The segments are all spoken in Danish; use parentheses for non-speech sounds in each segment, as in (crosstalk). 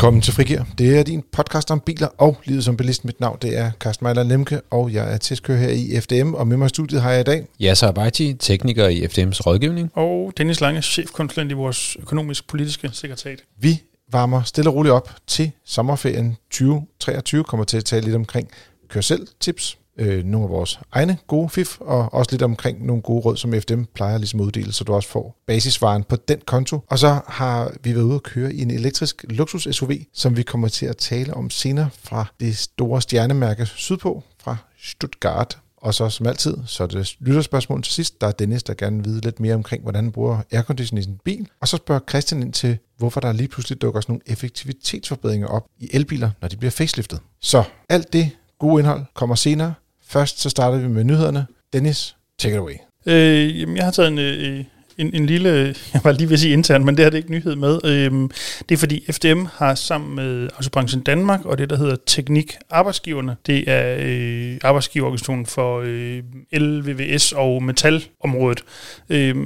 Velkommen til Frigir. Det er din podcast om biler og livet som bilist. Mit navn det er Carsten Mejler Lemke, og jeg er testkører her i FDM, og med mig i studiet har jeg i dag... Yasser Abaiti, tekniker i FDM's rådgivning. Og Dennis Lange, chefkonsulent i vores økonomisk-politiske sekretariat. Vi varmer stille og roligt op til sommerferien 2023, kommer til at tale lidt omkring kør selv tips, øh, nogle af vores egne gode fif, og også lidt omkring nogle gode råd, som FDM plejer ligesom at uddele, så du også får basisvaren på den konto. Og så har vi været ude at køre i en elektrisk luksus-SUV, som vi kommer til at tale om senere fra det store stjernemærke sydpå, fra Stuttgart. Og så som altid, så er det lytterspørgsmål til sidst. Der er Dennis, der gerne vil vide lidt mere omkring, hvordan man bruger aircondition i sin bil. Og så spørger Christian ind til, hvorfor der lige pludselig dukker sådan nogle effektivitetsforbedringer op i elbiler, når de bliver faceliftet. Så alt det gode indhold kommer senere. Først så starter vi med nyhederne. Dennis, take it away. Øh, jamen, jeg har taget en, øh, en, en lille, (laughs) jeg var lige ved at sige intern, men det har det ikke nyhed med. Øh, det er fordi FDM har sammen med Autobranchen Danmark og det, der hedder Teknik Arbejdsgiverne, det er øh, arbejdsgiverorganisationen for øh, LVVS og metalområdet. Øh,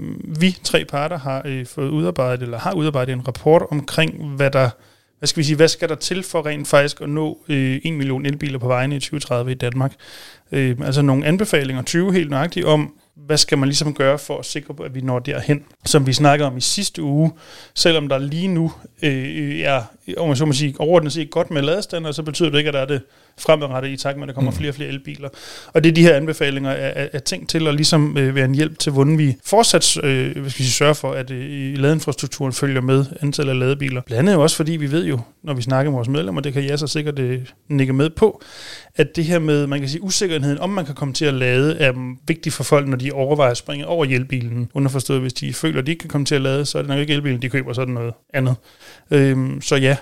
vi tre parter har øh, fået udarbejdet, eller har udarbejdet en rapport omkring, hvad der hvad skal vi sige, hvad skal der til for rent faktisk at nå øh, 1 million elbiler på vejene i 2030 i Danmark? Øh, altså nogle anbefalinger, 20 helt nøjagtigt, om, hvad skal man ligesom gøre for at sikre på, at vi når derhen, som vi snakkede om i sidste uge, selvom der lige nu øh, er, om man så må sige, overordnet set godt med ladestander, så betyder det ikke, at der er det fremadrettet i takt med, at der kommer mm. flere og flere elbiler. Og det er de her anbefalinger er, er, tænkt til at ligesom øh, være en hjælp til, hvordan vi fortsat øh, skal vi sige, sørge for, at øh, ladeinfrastrukturen følger med antallet af ladebiler. Blandt andet også, fordi vi ved jo, når vi snakker med vores medlemmer, det kan jeg så sikkert øh, nikke med på, at det her med, man kan sige, usikkerheden om man kan komme til at lade, er vigtigt for folk, når de overvejer at springe over elbilen. Underforstået, hvis de føler, at de ikke kan komme til at lade, så er det nok ikke elbilen, de køber sådan noget andet. Øhm, så ja,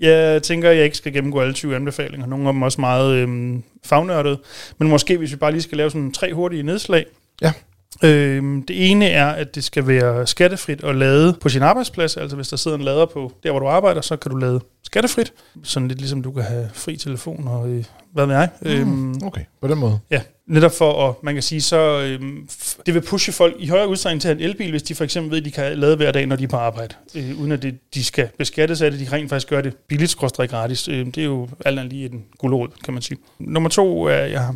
jeg tænker, at jeg ikke skal gennemgå alle 20 anbefalinger. Nogle af dem er også meget øhm, fagnørdede. Men måske, hvis vi bare lige skal lave sådan tre hurtige nedslag. Ja. Øhm, det ene er, at det skal være skattefrit at lade på sin arbejdsplads. Altså hvis der sidder en lader på der, hvor du arbejder, så kan du lade skattefrit. Sådan lidt ligesom du kan have fri telefon og øh, hvad med jeg. Mm, øhm, okay, på den måde. Ja, netop for at, man kan sige, så øhm, det vil pushe folk i højere udstrækning til at en elbil, hvis de for eksempel ved, at de kan lade hver dag, når de er på arbejde, øh, uden at det, de skal beskattes af det. De rent faktisk gør det billigt, skråstrej gratis. Øh, det er jo alt andet lige en guldråd, kan man sige. Nummer to, er, jeg har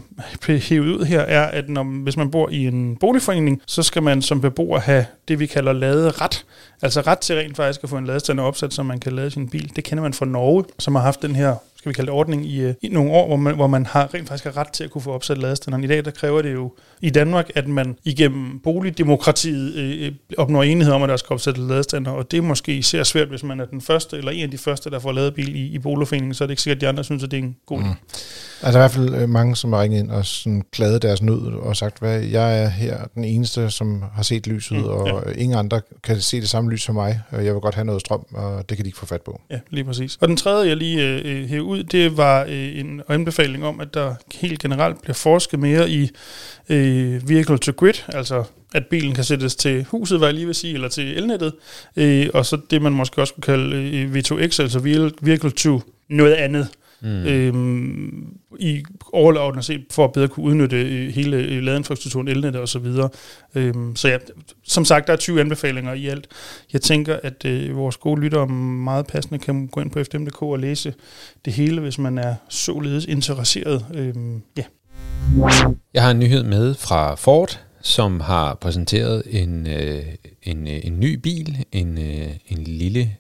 (laughs) hævet ud her, er, at når, hvis man bor i en boligforening, så skal man som beboer have det, vi kalder laderet. Altså ret til rent faktisk at få en ladestander opsat, så man kan lade sin bil. Det kender man fra Norge, som har haft den her skal vi kalde det ordning, i, øh, i nogle år, hvor man, hvor man har rent faktisk har ret til at kunne få opsat ladestanderen. I dag der kræver det jo i Danmark, at man igennem boligdemokratiet øh, øh opnår enighed om, at der skal opsættes ladestander, og det er måske især svært, hvis man er den første, eller en af de første, der får lavet bil i, i boligforeningen, så er det ikke sikkert, at de andre synes, at det er en god mm. Altså i hvert fald øh, mange, som har ringet ind og sådan klaget deres nød og sagt, hvad jeg er her den eneste, som har set lyset, mm, og ja. ingen andre kan se det samme lys som mig. Jeg vil godt have noget strøm, og det kan de ikke få fat på. Ja, lige præcis. Og den tredje, jeg lige øh, hæver ud, det var øh, en anbefaling om, at der helt generelt bliver forsket mere i øh, vehicle to grid, altså at bilen kan sættes til huset, hvad jeg lige vil sige, eller til elnettet, øh, og så det, man måske også kunne kalde øh, V2X, altså vehicle to noget andet. Mm. Øhm, i overordnet set, for at bedre kunne udnytte øh, hele øh, ladeinfrastrukturen, elnettet osv. Øhm, så ja, som sagt, der er 20 anbefalinger i alt. Jeg tænker, at øh, vores gode lyttere meget passende kan gå ind på fdm.dk og læse det hele, hvis man er således interesseret. Øhm, ja. Jeg har en nyhed med fra Ford, som har præsenteret en, øh, en, øh, en ny bil, en, øh, en lille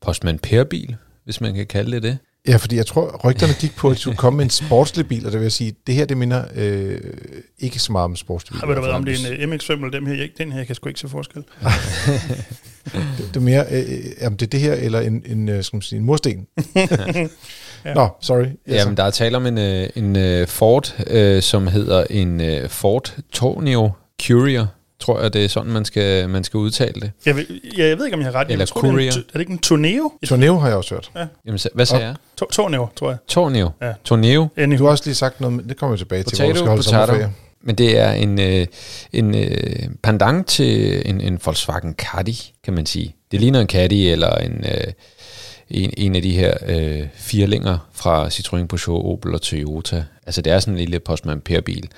Postman Per-bil, hvis man kan kalde det det. Ja, fordi jeg tror, rygterne gik på, at du skulle komme med en sportslig bil, og det vil sige, det her, det minder øh, ikke så meget om sportslig bil. Har du været om det er en uh, MX-5 eller dem her? Den her jeg kan sgu ikke se forskel. (laughs) det, det, er mere, øh, jamen det er det her, eller en, en, øh, skal man sige, en mursten. ja. (laughs) (laughs) Nå, sorry. Yes. Jamen, der er tale om en, øh, en Ford, øh, som hedder en Ford Tornio Courier tror jeg, det er sådan, man skal, man skal udtale det. Jeg ved, jeg, jeg ved ikke, om jeg har ret. Eller tror, courier. Det er, er det ikke en Torneo? Torneo har jeg også hørt. Ja. Jamen, hvad sagde jeg? Torneo, tror jeg. Torneo. Ja. Torneo. Du har også lige sagt noget, det kommer vi tilbage potato, til, hvor vi skal holde Men det er en, øh, en øh, pendant til en, en Volkswagen Caddy, kan man sige. Det ligner en Caddy eller en, øh, en, en af de her øh, firlinger fra Citroën, Peugeot, Opel og Toyota. Altså det er sådan en lille Postman Per-bil.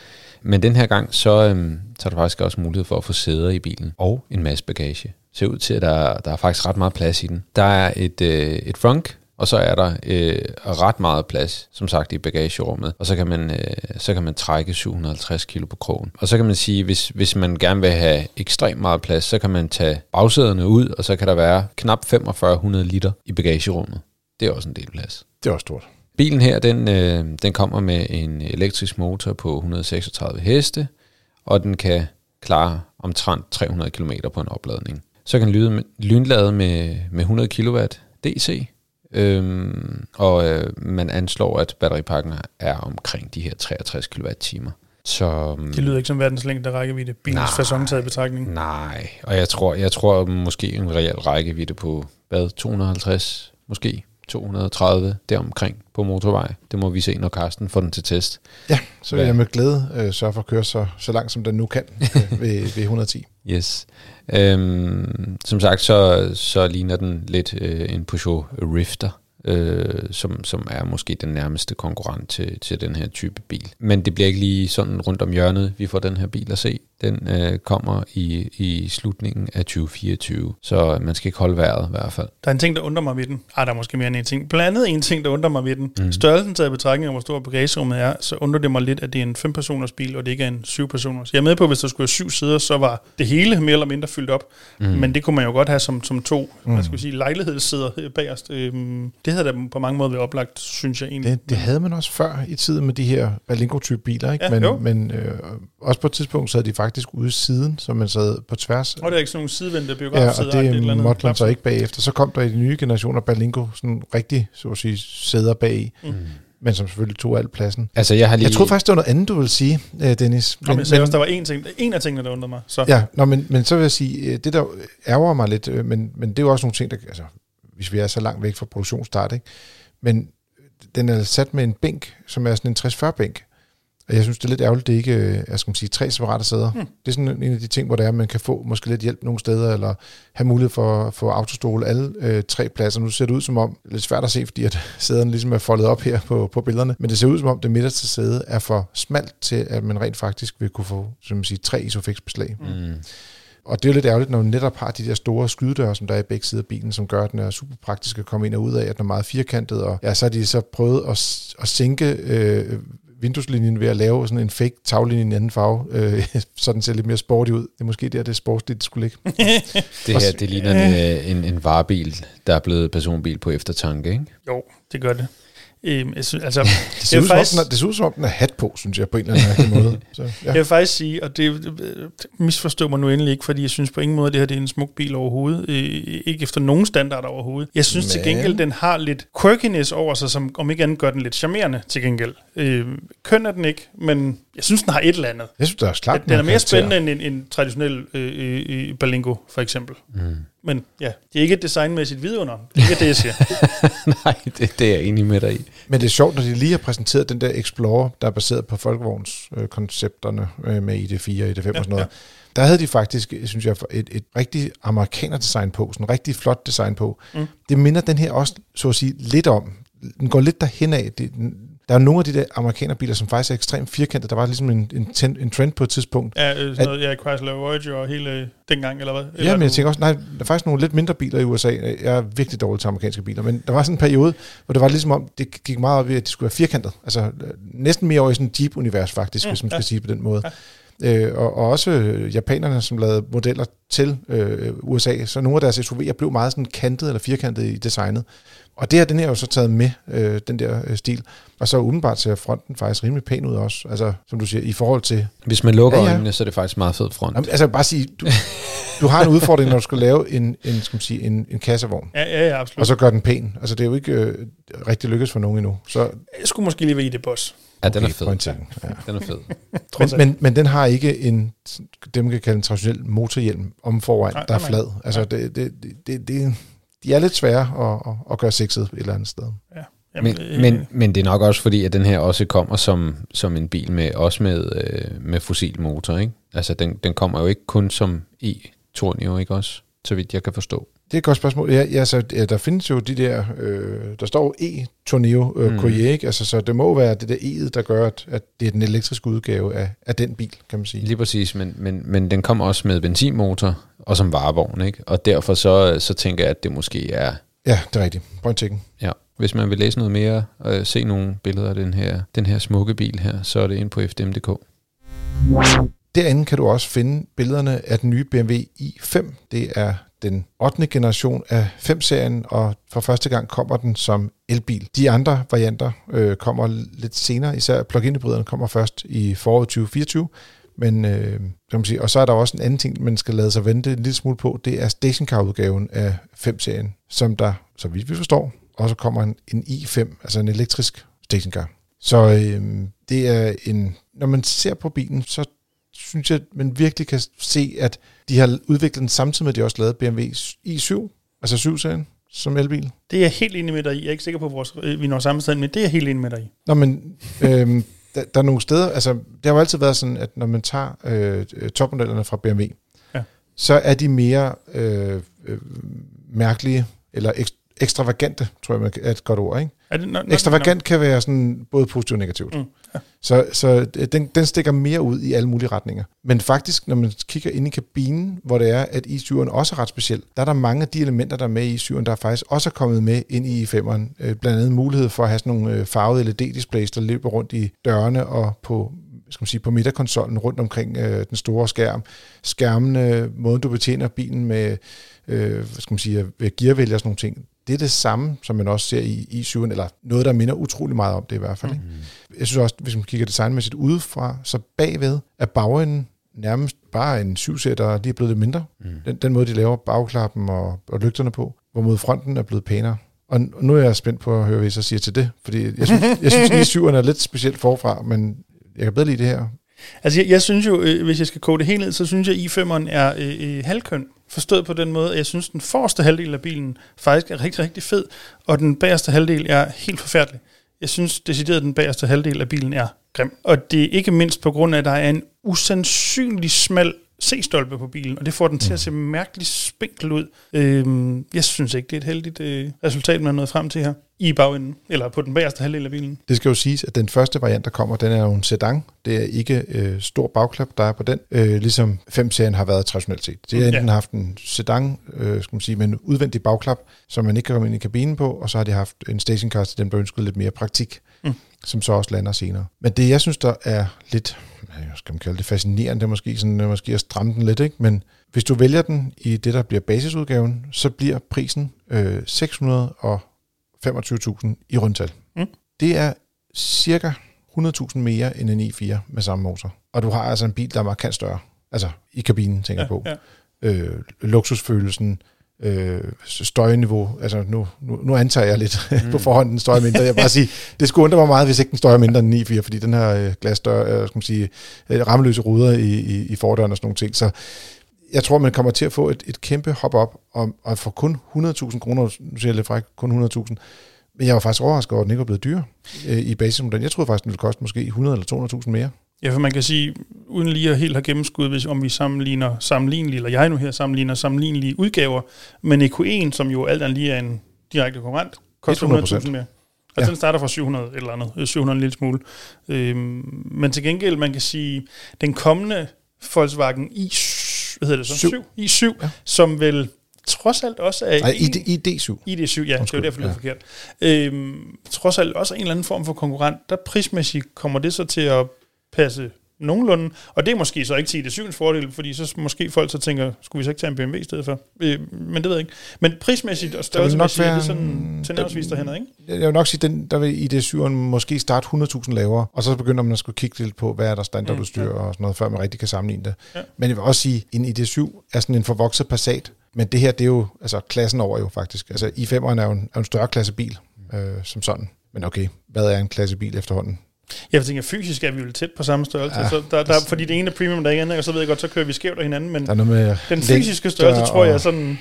Men den her gang, så, øhm, så er der faktisk også mulighed for at få sæder i bilen og en masse bagage. Ser ud til, at der, der er faktisk ret meget plads i den. Der er et, øh, et frunk Og så er der øh, ret meget plads, som sagt, i bagagerummet. Og så kan man, øh, så kan man trække 750 kilo på krogen. Og så kan man sige, hvis, hvis man gerne vil have ekstremt meget plads, så kan man tage bagsæderne ud, og så kan der være knap 4500 liter i bagagerummet. Det er også en del plads. Det er også stort. Bilen her, den, øh, den kommer med en elektrisk motor på 136 heste, og den kan klare omtrent 300 km på en opladning. Så kan den lyde lynlade med, med 100 kW DC, øhm, og øh, man anslår, at batteripakken er omkring de her 63 kWh. Så, Det lyder ikke som verdens længde rækkevidde, bilens Nej. fasong taget i betragtning. Nej, og jeg tror, jeg tror måske en reel rækkevidde på, hvad, 250, måske 230 deromkring på motorvej. Det må vi se, når Karsten får den til test. Ja, så vil Hvad? jeg med glæde øh, sørge for at køre så, så langt, som den nu kan øh, (laughs) ved, ved 110. Yes. Øhm, som sagt, så, så ligner den lidt øh, en Peugeot Rifter, øh, som, som er måske den nærmeste konkurrent til, til den her type bil. Men det bliver ikke lige sådan rundt om hjørnet, vi får den her bil at se. Den øh, kommer i, i slutningen af 2024, så man skal ikke holde vejret i hvert fald. Der er en ting, der undrer mig ved den. Ah, der er måske mere end en ting. Blandt andet en ting, der undrer mig ved den. Mm. Størrelsen taget i betragtning af, hvor stor bagagerummet er, så undrer det mig lidt, at det er en 5-personers bil, og det ikke er en 7-personers. Jeg er med på, at hvis der skulle være syv sæder, så var det hele mere eller mindre fyldt op. Mm. Men det kunne man jo godt have som, som to, mm. hvad skal vi sige, lejlighedssæder øh, bagerst. Øhm, det havde da på mange måder været oplagt, synes jeg egentlig. Det, det havde man også før i tiden med de her Berlingo-type biler, ikke? Ja, jo. men men øh, også på et tidspunkt sad de faktisk ude i siden, så man sad på tværs. Og det er ikke sådan nogle sidevendte Ja, biografsæder. og det eller andet måtte man så ikke bagefter. Så kom der i de nye generationer Berlingo sådan rigtig, så at sige, sæder bag, Mm. men som selvfølgelig tog al pladsen. Altså, jeg har lige... Jeg troede faktisk, det var noget andet, du ville sige, øh, Dennis. Nå, men, men, også, der var en, ting, en af tingene, der undrede mig. Så. Ja, nå, men, men så vil jeg sige, øh, det der ærger mig lidt, øh, men, men det er jo også nogle ting, der, altså, hvis vi er så langt væk fra produktionsstart, ikke? men den er sat med en bænk, som er sådan en 60-40 bænk, og jeg synes, det er lidt ærgerligt, det ikke øh, er, skal man sige, tre separate sæder. Hmm. Det er sådan en af de ting, hvor det er, at man kan få måske lidt hjælp nogle steder, eller have mulighed for at få autostole alle øh, tre pladser. Nu ser det ud som om, det er lidt svært at se, fordi at (laughs) sæderne ligesom er foldet op her på, på billederne, men det ser ud som om, det midterste sæde er for smalt til, at man rent faktisk vil kunne få, som man siger, tre isofix-beslag. Mm. Og det er jo lidt ærgerligt, når man netop har de der store skydedøre, som der er i begge sider af bilen, som gør, at den er super praktisk at komme ind og ud af, at den er meget firkantet. Og ja, så har de så prøvet at, at sænke øh, vindueslinjen ved at lave sådan en fake taglinje i en anden farve, øh, (laughs) så den ser lidt mere sporty ud. Det er måske der, det er sportsligt, det skulle ligge. (laughs) Det her, det ligner en, øh, en, en varebil, der er blevet personbil på eftertanke, ikke? Jo, det gør det. Øhm, synes, altså, Det ser, ud, faktisk- den er, det ser ud som om, den er hat på, synes jeg, på en eller anden måde. Så, ja. Jeg vil faktisk sige, og det misforstår mig nu endelig ikke, fordi jeg synes på ingen måde, at det her det er en smuk bil overhovedet. Øh, ikke efter nogen standard overhovedet. Jeg synes Men... til gengæld, den har lidt quirkiness over sig, som om ikke andet gør den lidt charmerende til gengæld. Øh, køn er den ikke, men jeg synes, den har et eller andet. Jeg synes, der er klart, Den er har mere spændende end en, en traditionel øh, øh, øh, Berlingo, for eksempel. Mm. Men ja, det er ikke et designmæssigt vidunder. Det er ikke det, jeg siger. (laughs) Nej, det, det er jeg enig med dig i. Men det er sjovt, når de lige har præsenteret den der Explorer, der er baseret på folkevognskoncepterne øh, med ID4 og ID5 ja, og sådan noget. ja. Der havde de faktisk, synes jeg, et, et rigtig amerikaner-design på, sådan en rigtig flot design på. Mm. Mm. Det minder den her også, så at sige, lidt om. Den går lidt derhen af. Det, den, der er nogle af de der amerikanerbiler, som faktisk er ekstremt firkantede. Der var ligesom en, en, ten, en trend på et tidspunkt. Ja, øh, sådan noget, ja, Chrysler Voyager og hele øh, dengang, eller hvad? Eller Ja, men jeg tænker også, nej, der er faktisk nogle lidt mindre biler i USA. Jeg er virkelig dårlig til amerikanske biler, men der var sådan en periode, hvor det var ligesom om, det gik meget op i, at de skulle være firkantet. Altså øh, næsten mere over i sådan en Jeep-univers faktisk, Mm, hvis man skal ja. ja. sige på den måde. Ja. Øh, og, og også japanerne, som lavede modeller til øh, USA, så nogle af deres SUV'er blev meget sådan kantet eller firkantet i designet. Og det har den her jo så taget med, øh, den der øh, stil. Og så umiddelbart ser fronten faktisk rimelig pæn ud også. Altså, som du siger, i forhold til Hvis man lukker ja, Ja, øjnene, så er det faktisk meget fed front. Jamen, altså bare sige, du, du har en udfordring, når du skal lave en, en, skal man sige, en, en kassevogn, Ja, ja, ja, absolut. og så gør den pæn. Altså det er jo ikke øh, rigtig lykkes for nogen endnu. Så, Jeg skulle måske lige være i det boss. Ja, den er fed. Ja. (laughs) Den er fed. Men, men, men den har ikke en, det man kan kalde en traditionel motorhjelm om foran, Nej, der er nej, flad. Altså nej. det, det, det, det, de er lidt svære at, at, at gøre sexet et eller andet sted. Men, øh, men, men det er nok også fordi, at den her også kommer som, som en bil med også med, øh, med fossil motor, ikke? Altså, den, den kommer jo ikke kun som e-tornio, ikke også? Så vidt jeg kan forstå. Det er et godt spørgsmål. Ja, ja, så, ja, der findes jo de der, øh, der står E-Torneo øh, Mm. Altså, så det må være det der E'et, der gør, at, at det er den elektriske udgave af, af den bil, kan man sige. Lige præcis, men, men, men den kommer også med benzinmotor og som varevogn, ikke? Og derfor så, så tænker jeg, at det måske er... Ja, det er rigtigt. Point taken. Ja. Hvis man vil læse noget mere og øh, se nogle billeder af den her, den her smukke bil her, så er det ind på fdm.dk. Derinde kan du også finde billederne af den nye BMW i5. Det er den 8. generation af 5-serien, og for første gang kommer den som elbil. De andre varianter øh, kommer lidt senere, især plug-in hybriderne kommer først i foråret 2024, men, øh, kan man sige, og så er der også en anden ting, man skal lade sig vente en lille smule på, det er stationcar-udgaven af 5-serien, som der, så vidt vi forstår, også kommer en, en i5, altså en elektrisk stationcar. Så øh, det er en, når man ser på bilen, så synes jeg, at man virkelig kan se, at de har udviklet den samtidig med, at de også lavet BMW i7, altså 7-serien, som elbil. Det er jeg helt enig med dig i. Jeg er ikke sikker på, at vores, øh, vi når samme sted, men det er jeg helt enig med dig i. Nå, men øh, der, der er nogle steder, altså det har jo altid været sådan, at når man tager øh, topmodellerne fra BMW, Ja. så er de mere øh, øh, mærkelige, eller ekstra ekstravagante, tror jeg man er et godt ord, ikke? Er det, når, Ekstravagant kan være sådan både positivt og negativt. Mm, ja. Så, så den, den stikker mere ud i alle mulige retninger. Men faktisk, når man kigger ind i kabinen, hvor det er, at i7'eren også er ret speciel, der er der mange af de elementer, der er med i i7'eren, der faktisk også er kommet med ind i i5'eren. Øh, Blandt andet mulighed for at have sådan nogle øh, farvede LED-displays, der løber rundt i dørene og på skal man sige, på midterkonsollen rundt omkring øh, den store skærm. Skærmene, måden du betjener bilen med, øh, skal man sige, gearvælger og sådan nogle ting, det er det samme, som man også ser i i7'eren, eller noget, der minder utrolig meget om det i hvert fald. Ikke? Jeg synes også, hvis man kigger designmæssigt udefra, så bagved er bagenden nærmest bare en 7 der lige er blevet lidt mindre. Mm. Den, den måde, de laver bagklappen og, og lygterne på, hvorimod fronten er blevet pænere. Og nu er jeg spændt på at høre, hvad I så siger til det, fordi jeg synes, jeg synes i7'eren er lidt specielt forfra, men jeg kan bedre lide det her. Altså, jeg, jeg synes jo, øh, hvis jeg skal kode det helt ned, så synes jeg, at i5'eren er øh, øh, halvkøn. Forstået på den måde, at jeg synes, den forreste halvdel af bilen faktisk er rigtig, rigtig fed, og den bagerste halvdel er helt forfærdelig. Jeg synes decideret, at den bagerste halvdel af bilen er grim. Og det er ikke mindst på grund af, at der er en usandsynlig smal C-stolpe på bilen, og det får den til at se mærkeligt spinkel ud. Øhm, jeg synes ikke, det er et heldigt øh, resultat, man er nået frem til her i bagenden, eller på den bagerste halvdel af bilen. Det skal jo siges, at den første variant, der kommer, den er jo en sedan. Det er ikke øh, stor bagklap, der er på den, øh, ligesom 5-serien har været traditionelt set. Det har Ja. enten haft en sedan, øh, skal man sige, med en udvendig bagklap, som man ikke kan komme ind i kabinen på, og så har de haft en stationcar til dem, der ønskede lidt mere praktik, Mm. Som så også lander senere. Men det, jeg synes, der er lidt, hvad skal man kalde det, fascinerende, det er måske, sådan, øh, måske at stramme den lidt, ikke? men hvis du vælger den i det, der bliver basisudgaven, så bliver prisen øh, 625.000 i rundtal. Mm. Det er cirka 100.000 mere end en i4 med samme motor. Og du har altså en bil, der er markant større. Altså i kabinen, tænker jeg på. ja. Øh, luksusfølelsen, øh, støjniveau. Altså nu, nu, nu antager jeg lidt mm. (laughs) på forhånd, den støjer mindre. Jeg vil bare sige, det skulle undre mig meget, hvis ikke den støjer mindre end en i4, fordi den har øh, glasdør, øh, skal man sige, øh, rammeløse ruder i, i, i fordøren og sådan nogle ting. Så jeg tror, man kommer til at få et, et kæmpe hop op, og, og for kun 100.000 kroner, nu siger jeg lidt fræk, kun 100.000, men jeg var faktisk overrasket over, at den ikke var blevet dyr øh, i basismodellen. Jeg troede faktisk, den ville koste måske 100 eller 200.000 mere. Ja, for man kan sige, uden lige at helt have gennemskud, hvis, om vi sammenligner sammenlignelige, eller jeg nu her sammenligner sammenlignelige udgaver, men EQ1, som jo alt andet lige er en direkte konkurrent, koster 100%. 100.000 mere. Altså Ja. den starter fra 700 et eller andet, øh, 700 en lille smule. Øhm, men til gengæld, man kan sige, den kommende Volkswagen i, hvad hedder det så? Syv. 7, i7, Ja. som vel trods alt også er... Nej, ID, ID7. ID7, ja, Undskyld, det var derfor, det ja. forkert. Øhm, trods alt også en eller anden form for konkurrent, der prismæssigt kommer det så til at passe nogenlunde, og det er måske så ikke til ID7's fordel, fordi så måske folk så tænker, skulle vi så ikke tage en BMW i stedet for? Øh, men det ved jeg ikke. Men prismæssigt og størrelsesmæssigt er det sådan tilnærmelsesvis derhen, ikke? Jeg vil nok sige, den, der vil ID7'eren måske starte 100.000 lavere, og så begynder man at skulle kigge lidt på, hvad er der standardudstyr Mm, og sådan noget, før man rigtig kan sammenligne det. Ja. Men jeg vil også sige, en ID7 er sådan en forvokset Passat, men det her, det er jo altså klassen over jo faktisk. Altså i5'eren er jo en, er en større klassebil øh, som sådan. Men okay, hvad er en klassebil efterhånden? Jeg tænker, fysisk er vi jo tæt på samme størrelse, Ja, ja, så der, der, fordi det ene er premium, der er andet, og så ved jeg godt, så kører vi skævt af hinanden, men Der er noget med den fysiske størrelse, tror jeg, er og- sådan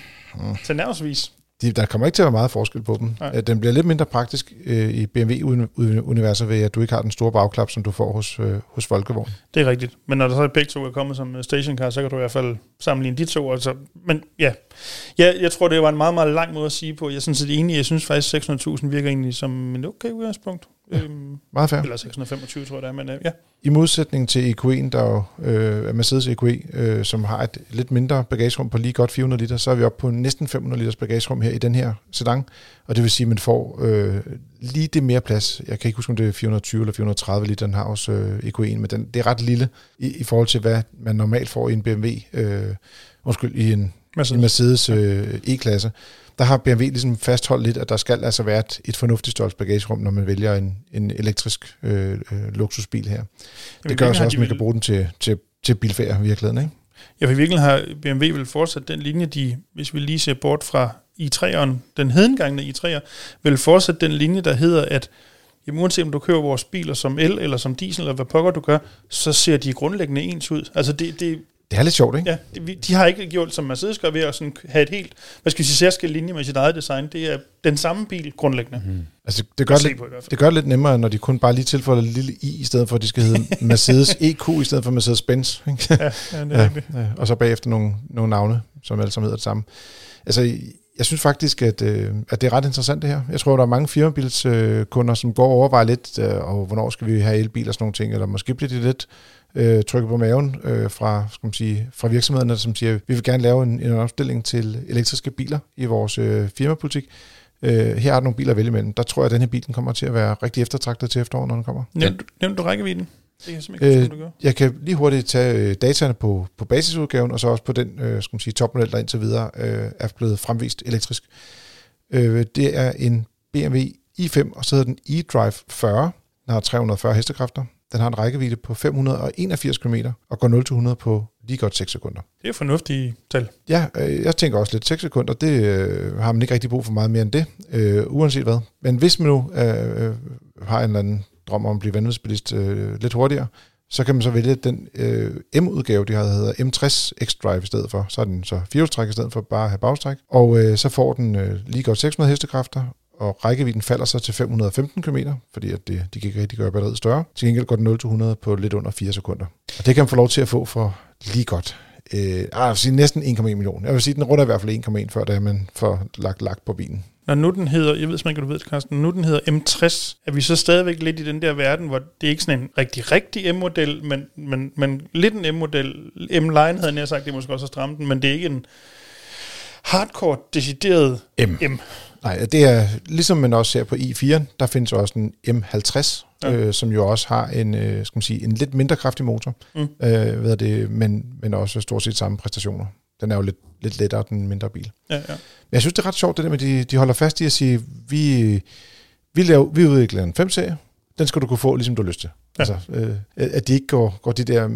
tilnærmelsesvis. de, der kommer ikke til at være meget forskel på dem. Nej. Den bliver lidt mindre praktisk øh, i BMW-universet ved, at du ikke har den store bagklap, som du får hos, øh, hos Volkswagen. Det er rigtigt. Men når der så er begge to er kommet som øh, stationcar, så kan du i hvert fald sammenligne de to. Altså, men ja, jeg, jeg tror, det var en meget, meget lang måde at sige på. Jeg er sådan set enig. Jeg synes faktisk, 600.000 virker egentlig som en okay udgangspunkt. Øhm, Meget fair. eller 625, tror jeg det er, men øh, ja. I modsætning til EQE'en, der jo øh, er Mercedes EQE, øh, som har et lidt mindre bagagerum på lige godt 400 liter, så er vi oppe på næsten 500 liters bagagerum her i den her sedan. Og det vil sige, at man får øh, lige det mere plads. Jeg kan ikke huske, om det er 420 eller 430 liter, den har hos øh, EQE'en, men den, det er ret lille i, i forhold til, hvad man normalt får i en BMW, øh, undskyld, i en, Mercedes. en Mercedes øh, E-klasse. Der har BMW ligesom fastholdt lidt, at der skal altså være et, et fornuftigt størrelse bagagerum, når man vælger en, en elektrisk øh, øh, luksusbil her. Det gør Jamen, så også, at man vel- kan bruge den til, til, til bilfærd i virkeligheden. Ikke? Ja, for i virkeligheden har BMW vil fortsat den linje, de, hvis vi lige ser bort fra i3'eren, den hedengangne i3'er, vil fortsat den linje, der hedder, at jamen, uanset om du kører vores biler som el eller som diesel, eller hvad pokker du gør, så ser de grundlæggende ens ud. Altså det, det, Det er lidt sjovt, ikke? ja, det, vi- de har ikke gjort, som Mercedes gør, ved at sådan have et helt, hvad skal vi sige, særskilt linje med sit eget design. Det er den samme bil grundlæggende. Mm. Altså, det, gør det lidt, på det gør det lidt nemmere, når de kun bare lige tilføjer et lille i, i stedet for, at de skal hedde (laughs) Mercedes EQ, i stedet for Mercedes-Benz. Ikke? Ja, ja, det er ja, ja, og så bagefter nogle, nogle navne, som alle sammen hedder det samme. Altså, jeg synes faktisk, at, øh, at det er ret interessant det her. Jeg tror, der er mange firmabilskunder, som går og overvejer lidt, øh, og hvornår skal vi have elbil og sådan nogle ting, eller måske bliver de lidt øh, trykket på maven øh, fra, skal man sige, fra virksomhederne, som siger, vi vil gerne lave en, en omstilling til elektriske biler i vores øh, firmapolitik. Øh, her er der nogle biler at vælge imellem. Der tror jeg, at den her bil den kommer til at være rigtig eftertragtet til efteråret, når den kommer. Nævnte, nævnte du rækkevidden? Det kan jeg Øh, du gør. Jeg kan lige hurtigt tage øh, dataene på, på basisudgaven, og så også på den øh, skal man sige, topmodel, der indtil videre øh, er blevet fremvist elektrisk. Øh, det er en BMW i5, og så hedder den eDrive 40. Den har 340 hestekræfter. Den har en rækkevidde på 581 km og går 0-100 på lige godt 6 sekunder. Det er fornuftige tal. Ja, øh, jeg tænker også lidt 6 sekunder, det øh, har man ikke rigtig brug for meget mere end det, øh, uanset hvad. Men hvis man nu øh, øh, har en eller anden drøm om at blive vanvidsbilist øh, lidt hurtigere, så kan man så vælge den øh, M-udgave, de har hedder M60 X-Drive i stedet for. Så er den så firehjulstræk i stedet for bare at have bagstræk. Og øh, så får den øh, lige godt 600 hestekræfter, og rækkevidden falder så til 515 km, fordi at det, de kan ikke rigtig gøre batteriet større. Til gengæld går den 0-100 på lidt under 4 sekunder. Og det kan man få lov til at få for lige godt Øh, ah, jeg vil sige næsten 1,1 million. Jeg vil sige, den runder i hvert fald 1,1, før da man får lagt lagt på bilen. Når nu den hedder, jeg ved ikke, om du ved det, Carsten, nu den hedder M60, er vi så stadigvæk lidt i den der verden, hvor det er ikke sådan en rigtig, rigtig M-model, men, men, men lidt en M-model. M-line havde jeg sagt, det er måske også at stramme den, men det er ikke en hardcore, decideret M. M. Nej, det er ligesom man også ser på i4, der findes også en M50, Ja. øh, som jo også har en, øh, skal man sige, en lidt mindre kraftig motor, Mm. øh, ved det, men, men også stort set samme præstationer. Den er jo lidt, lidt lettere, den mindre bil. Ja, ja. Men jeg synes, det er ret sjovt, det der med, at de, de holder fast i at sige, vi, vi, laver, vi udvikler en 5-serie, den skal du kunne få, ligesom du har lyst til. Ja. Altså, øh, at de ikke går, går de der,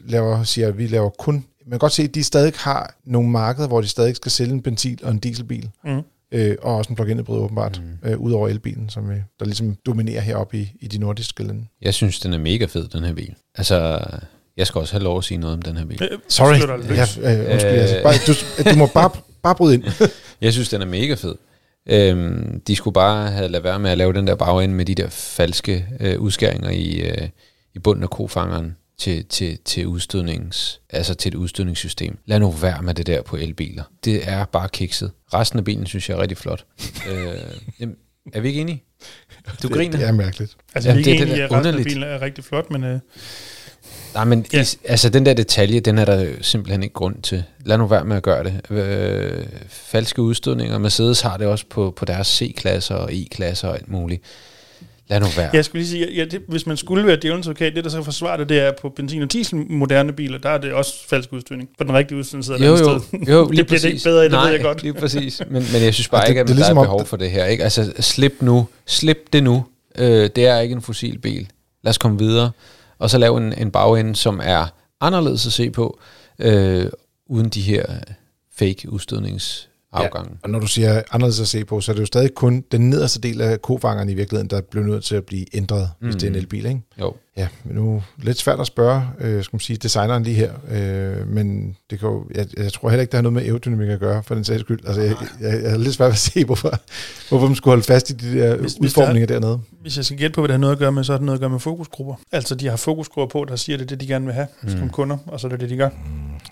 laver, siger, at vi laver kun... Man kan godt se, at de stadig har nogle markeder, hvor de stadig skal sælge en benzin- og en dieselbil. Mm. Øh, og også en plug-in hybrid åbenbart, mm. øh, ud over elbilen, som øh, der ligesom dominerer heroppe i, i de nordiske lande. Jeg synes, den er mega fed, den her bil. Altså, jeg skal også have lov at sige noget om den her bil. Øh, Sorry. slutter løs. Ja, øh, undskyld, Øh. altså, bare, du, du må bare, bare bryde ind. (laughs) Jeg synes, den er mega fed. Øhm, de skulle bare have lavet være med at lave den der bagende med de der falske øh, udskæringer i, øh, i bunden af kofangeren til, til, til udstødnings, altså til et udstødningssystem. Lad nu være med det der på elbiler. Det er bare kikset. Resten af bilen synes jeg er rigtig flot. (laughs) øh, jamen, er vi ikke enige? Du det, griner. det er mærkeligt. Altså, Ja, vi er det er ikke enige, at resten af bilen er rigtig flot, men øh, Nej, men Ja. is, altså den der detalje, den er der simpelthen ikke grund til. Lad nu være med at gøre det. Øh, falske udstødninger. Mercedes har det også på, på deres C-klasser og E-klasser og alt muligt. Lad nu være. jeg skulle lige sige, ja, det, hvis man skulle være djævelens advokat, det der så forsvarer det, det er på benzin- og diesel moderne biler, der er det også falsk udstødning. På den rigtige udstødning sidder jo, et jo, andet sted. jo, (laughs) det lige bliver det ikke bedre, af, det Nej, ved jeg godt. lige præcis. Men, men jeg synes (laughs) bare Altså, ikke, det- at det er der ligesom er behov for det her. Ikke? Altså, slip nu. Slip det nu. Øh, det er ikke en fossil bil. Lad os komme videre. Og så lave en, en bagende, som er anderledes at se på, øh, uden de her fake udstødningsafgange. Og når du siger anderledes at se på, så er det jo stadig kun den nederste del af kofangeren i virkeligheden, der bliver nødt til at blive ændret, mm. hvis det er en elbil, ikke? Jo. Ja, nu lidt svært at spørge, øh, skal man sige, designeren lige her, øh, men det kan jo, jeg, jeg tror heller ikke, det har noget med aerodynamik at gøre, for den sags skyld. Altså, jeg, jeg, jeg er lidt svært ved at se, hvorfor, hvorfor man skulle holde fast i de der Hvis- hvis, hvis udformninger dernede. Hvis jeg skal gætte på, hvad det har noget at gøre med, så har det noget at gøre med fokusgrupper. Altså, de har fokusgrupper på, der siger, det er det, de gerne vil have mm. som kunder, og så er det det, de gør.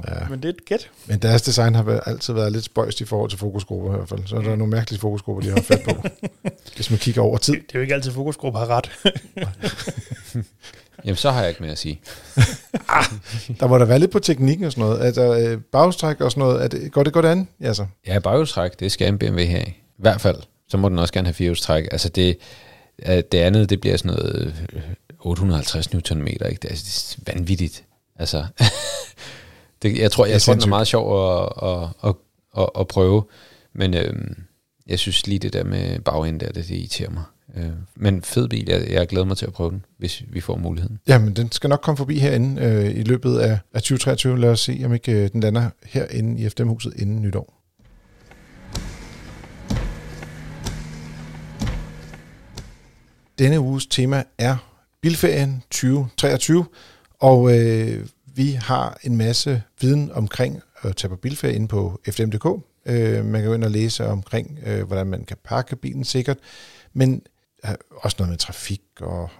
Ja. Men det er et gæt. Men deres design har været- altid været lidt spøjst i forhold til fokusgrupper i hvert fald. Så er der nogle mærkelige fokusgrupper, de har fat på. (laughs) hvis man kigger over tid. Det, det er jo ikke altid, fokusgruppe har ret. (laughs) Jamen, så har jeg ikke mere at sige. (laughs) Der må der være lidt på teknikken og sådan noget. Altså, øh, bagstræk og sådan noget. Er det, går det godt an? Ja, så. Ja, baghjulstræk, det skal en BMW have. I hvert fald. Så må den også gerne have firehjulstræk. Altså det, øh, det andet, det bliver sådan noget øh, 850 Nm, ikke? Det er, altså, det er vanvittigt. Altså, (laughs) det, jeg tror, er jeg tror, den er meget sjov at, at, at, at, at prøve. Men øhm, jeg synes lige det der med bagenden der, det, det irriterer mig. Øh, men fed bil, jeg, jeg glæder mig til at prøve den, hvis vi får muligheden. Jamen, den skal nok komme forbi herinde øh, i løbet af, af 2023. Lad os se, om ikke øh, den lander herinde i FDM-huset inden nytår. Denne uges tema er Bilferien 2023, og øh, vi har en masse viden omkring at tage på bilferie inde på fdm.dk. Øh, man kan gå ind og læse omkring, øh, hvordan man kan pakke bilen sikkert, men Øh, også noget med trafik og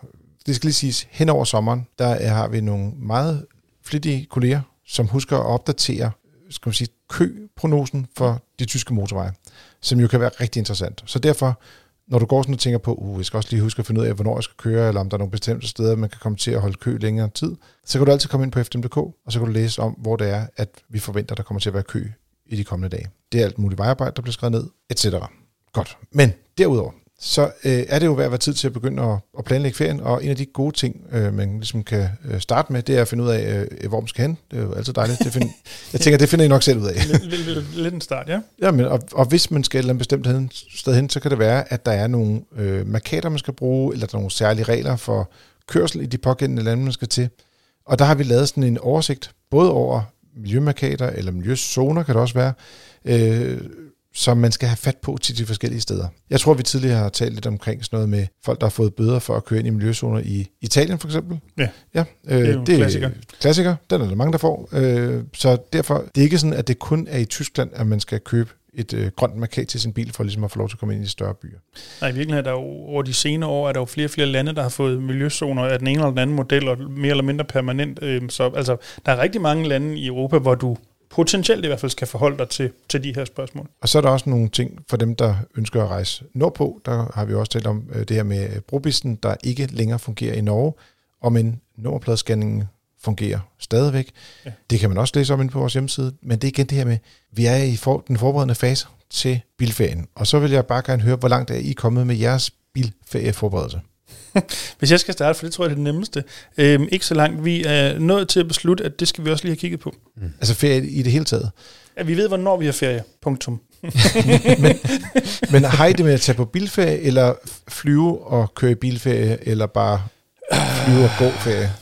det skal lige siges, hen over sommeren, der har vi nogle meget flittige kolleger, som husker at opdatere skal man sige, køprognosen for de tyske motorveje, som jo kan være rigtig interessant. Så derfor, når du går sådan og tænker på, uh, jeg skal også lige huske at finde ud af, hvornår jeg skal køre, eller om der er nogle bestemte steder, man kan komme til at holde kø længere tid, så kan du altid komme ind på fdm.dk, og så kan du læse om, hvor det er, at vi forventer, der kommer til at være kø i de kommende dage. Det er alt muligt vejarbejde, der bliver skrevet ned, etc. Godt. Men derudover, så øh, er det jo ved at være tid til at begynde at, at planlægge ferien, og en af de gode ting, øh, man ligesom kan øh, starte med, det er at finde ud af, øh, hvor man skal hen. Det er jo altid dejligt. Det find, jeg tænker, det finder I nok selv ud af. (laughs) lidt, lidt, lidt, en start, ja. Ja, men, og, og hvis man skal et eller andet bestemt sted hen, så kan det være, at der er nogle øh, markader, man skal bruge, eller der er nogle særlige regler for kørsel i de pågældende lande, man skal til. Og der har vi lavet sådan en oversigt, både over miljømarkader, eller miljøzoner kan det også være, øh, som man skal have fat på til de forskellige steder. Jeg tror, vi tidligere har talt lidt omkring sådan noget med folk, der har fået bøder for at køre ind i miljøzoner i Italien for eksempel. Ja. ja øh, Det er jo en klassiker. Klassiker, den er der mange, der får. Øh, så derfor, det er ikke sådan, at det kun er i Tyskland, at man skal købe et øh, grønt markat til sin bil, for ligesom at få lov til at komme ind i større byer. Nej, i virkeligheden er der jo over de senere år, er der jo flere og flere lande, der har fået miljøzoner af den ene eller den anden model, og mere eller mindre permanent. Øhm, Så altså, der er rigtig mange lande i Europa, hvor du potentielt i hvert fald skal forholde dig til, til de her spørgsmål. Og så er der også nogle ting for dem, der ønsker at rejse nordpå. Der har vi også talt om øh, det her med brobisten, der ikke længere fungerer i Norge, og men nummerpladescanningen fungerer stadigvæk. Ja. Det kan man også læse om inde på vores hjemmeside. Men det er igen det her med, vi er i for, den forberedende fase til bilferien. Og så vil jeg bare gerne høre, hvor langt er I kommet med jeres bilferieforberedelse? (laughs) Hvis jeg skal starte, for det tror jeg det er det nemmeste. Øhm, ikke så langt. Vi er nået til at beslutte, at det skal vi også lige have kigget på. Altså ferie i det hele taget. At vi ved, hvornår vi har ferie. Punktum. (laughs) (laughs) Men har I det med at tage på bilferie, eller flyve og køre i bilferie, eller bare flyve og gå ferie?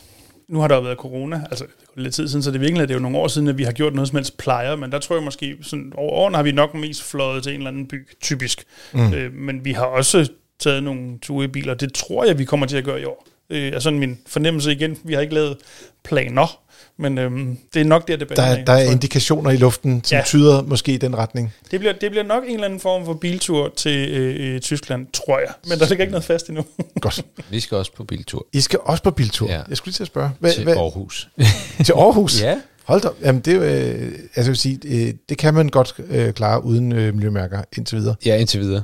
Nu har der jo været corona, altså det lidt tid siden, så det er virkelig, det er jo nogle år siden, at vi har gjort noget som helst plejer, men der tror jeg måske, sådan, over årene har vi nok mest fløjet til en eller anden by, typisk. Mm. Øh, men vi har også taget nogle ture i biler, det tror jeg, vi kommer til at gøre i år. Øh, altså min fornemmelse igen, vi har ikke lavet planer, men øhm, det er nok der, det Der, er- der er indikationer i luften, som Ja. tyder måske i den retning. det, bliver, det bliver nok en eller anden form for biltur til øh, øh, Tyskland, tror jeg. Men der ligger ikke noget fast endnu. (laughs) Godt. Vi skal også på biltur I skal også på biltur. Ja. Jeg skulle lige til at spørge. Hvad, til hvad, Aarhus. til Aarhus? (laughs) ja. Hold da. Jamen, det, øh, altså, sige, øh, det kan man godt øh, klare uden øh, miljømærker indtil videre. Ja, indtil videre.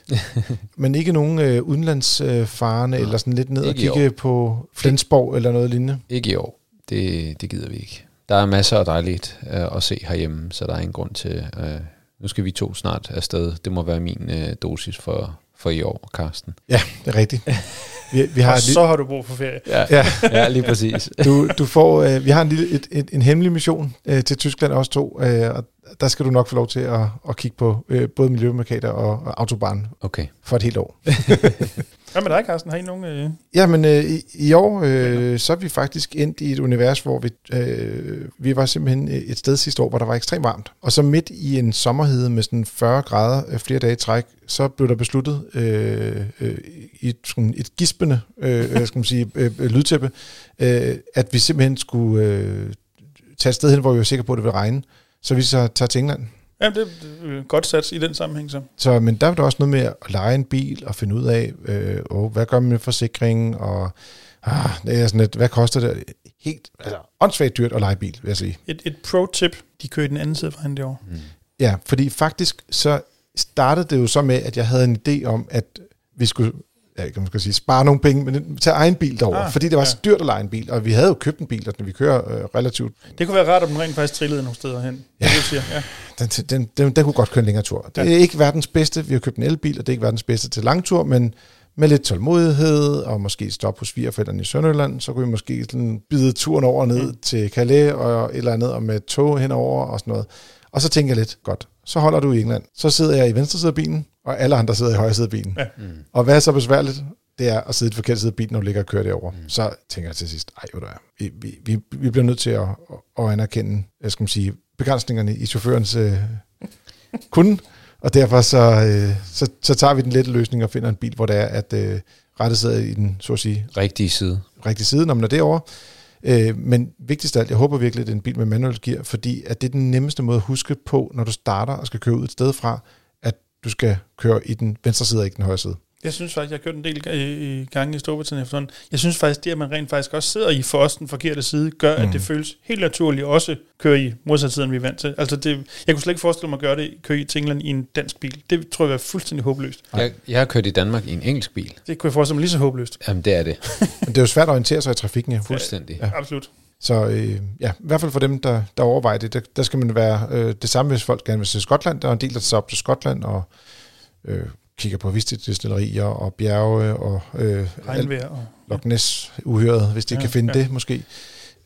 (laughs) Men ikke nogen øh, udenlandsfarende øh, eller sådan lidt ned og Ikke i kigge på Flensborg eller noget lignende. Ikke i år. Det, det gider vi ikke. Der er masser af dejligt øh, at se herhjemme, så der er ingen grund til... Øh, nu skal vi to snart afsted. Det må være min øh, dosis for, for i år, Karsten. Ja, det er rigtigt. Vi, vi har Og så har du brug for ferie. Ja, Ja. ja lige præcis. (laughs) Du, du får, øh, vi har en, lille, et, et, en hemmelig mission øh, til Tyskland også to, øh, og der skal du nok få lov til at, at kigge på øh, både miljømarkader og, og autobahn Okay. for et helt år. (laughs) Hvad med dig, Carsten? Har I nogen... Øh... Jamen øh, i, i år, øh, så er vi faktisk endt i et univers, hvor vi, øh, vi var simpelthen et sted sidste år, hvor der var ekstremt varmt. Og så midt i en sommerhede med sådan 40 grader øh, flere dage i træk, så blev der besluttet øh, øh, i et, sådan et gispende øh, øh, skal man sige, øh, øh, lydtæppe, øh, at vi simpelthen skulle øh, tage et sted hen, hvor vi var sikre på, at det ville regne. Så vi så tager til England. Ja, det er øh, godt sat i den sammenhæng så. Så, men der var der også noget med at lege en bil og finde ud af, øh, åh, hvad gør man med forsikringen, og ah, det er sådan lidt, hvad koster det? Helt altså, åndssvagt dyrt at lege bil, vil jeg sige. Et, et pro-tip, de kører i den anden side fra det år. Ja, fordi faktisk så startede det jo så med, at jeg havde en idé om, at vi skulle ja, kan man sige, spare nogle penge, men tage egen bil derover, Ah, fordi det var ja. så dyrt at lege en bil, og vi havde jo købt en bil, og vi kører øh, relativt Det kunne være rart, om den rent faktisk trillede nogle steder hen. Ja. Det, siger. ja. den, den, den, den kunne godt køre en længere tur. Det er ikke verdens bedste. Vi har købt en elbil, og det er ikke verdens bedste til langtur, men med lidt tålmodighed, og måske stop hos svigerforældrene i Sønderjylland, så kunne vi måske sådan bide turen over ned mm. til Calais og et eller andet, og med tog henover og sådan noget. Og så tænker jeg lidt, godt, så holder du i England. Så sidder jeg i venstre side af bilen, og alle andre sidder i højre side af bilen. Ja. Mm. Og hvad er så besværligt? Det er at sidde i den forkerte side af bilen, når du ligger og kører derover. Mm. Så tænker jeg til sidst, ej, hvad der er. Vi, vi, vi, bliver nødt til at, at anerkende, jeg skal man sige, begrænsningerne i chaufførens øh, (laughs) kunde, og derfor så, øh, så, så tager vi den lette løsning og finder en bil, hvor det er, at øh, rettet sidder i den, så at sige, Rigtige side. rigtige side, når man er derovre. Øh, men vigtigst af alt, jeg håber virkelig, at det er en bil med manual gear, fordi at det er den nemmeste måde at huske på, når du starter og skal køre ud et sted fra, du skal køre i den venstre side og ikke den højre side. Jeg synes faktisk, jeg har kørt en del gange i Storbritannien efterhånden. Jeg synes faktisk, det at man rent faktisk også sidder i for os den forkerte side, gør, mm. at det føles helt naturligt også køre i modsat side, end vi er vant til. Altså det, jeg kunne slet ikke forestille mig at gøre det, køre i til England i en dansk bil. Det tror jeg er fuldstændig håbløst. Jeg, jeg har kørt i Danmark i en engelsk bil. Det kunne jeg forestille mig lige så håbløst. Jamen, det er det. Men det er jo svært at orientere sig i trafikken, ja. Fuldstændig. Ja. Absolut. Så øh, ja, i hvert fald for dem, der, der overvejer det, der, der skal man være øh, det samme, hvis folk gerne vil til Skotland. Der er en del, der tager op til Skotland og øh, kigger på visitdestillerier og bjerge og øh, Regnvejr. Og, Loch Ness uhyret, hvis de ja, kan finde ja. det måske.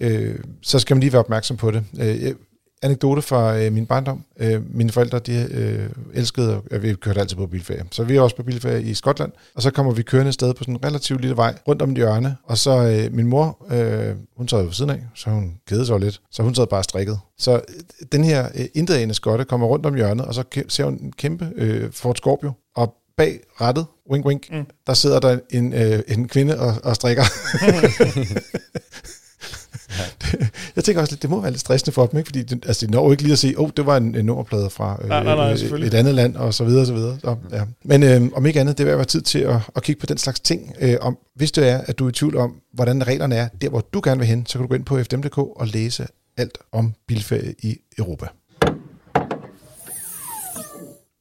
Øh, så skal man lige være opmærksom på det. Øh, anekdote fra øh, min barndom. Øh, mine forældre, de øh, elskede, at vi kørte altid på bilferie. Så vi er også på bilferie i Skotland, og så kommer vi kørende afsted på sådan en relativt lille vej rundt om et hjørne, og så øh, min mor, øh, hun sad jo ved siden af, så hun kedede sig lidt, så hun sad bare strikket. Så øh, den her øh, intetagende skotte kommer rundt om hjørnet, og så ke- ser hun en kæmpe øh, Ford Scorpio, og bag rettet, wink wink, mm. der sidder der en, øh, en kvinde og, og strikker. (laughs) (laughs) (laughs) Jeg tænker også lidt, det må være lidt stressende for dem, ikke? fordi det, altså, de når jo ikke lige at se, åh, oh, det var en, en nummerplade fra øh, Nej, nej, nej, øh, et andet land, og så videre, og så videre. Så, ja. Men øh, om ikke andet, det vil være tid til at, at kigge på den slags ting. Øh, om, hvis det er, at du er i tvivl om, hvordan reglerne er, der hvor du gerne vil hen, så kan du gå ind på fdm.dk og læse alt om bilferie i Europa.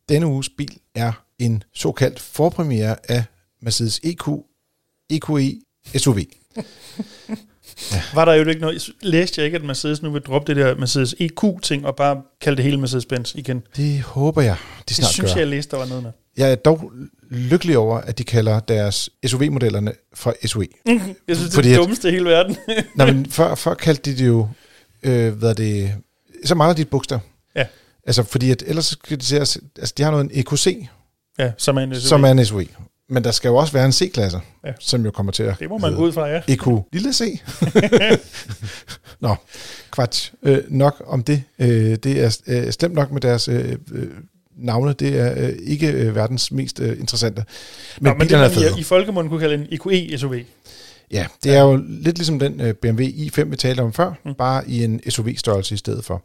Denne uges bil er en såkaldt forpremiere af Mercedes EQ, EQE SUV. Var der jo ikke noget, læste jeg ikke, at Mercedes nu vil droppe det der Mercedes EQ-ting, og bare kalde det hele Mercedes-Benz igen. Det håber jeg, de Det snart synes gør. jeg, jeg læste, der var noget med. Jeg er dog lykkelig over, at de kalder deres SUV-modellerne for SUV. (laughs) Jeg synes, det er det dummeste i hele verden. (laughs) Nå, men før, før kaldte de det jo, øh, hvad er det, så mangler de et bogstav. Ja. Altså, fordi at ellers skal de, se, altså, de har noget en EQC, ja, som er en SUV. som er en SUV. Men der skal jo også være en C-klasse, Ja. ja. som jo kommer til at Det må man gå ud fra, ja. EQ lille C. (laughs) Nå, kvart. Øh, nok om det. Øh, det er øh, slemt nok med deres øh, øh, navne. Det er øh, ikke øh, verdens mest øh, interessante. Men, Nå, men det, er fede. i, i folkemunden kunne kalde en EQE SUV. Ja, det er jo lidt ligesom den øh, BMW i5, vi talte om før, Mm. mm. bare i en SUV-størrelse i stedet for.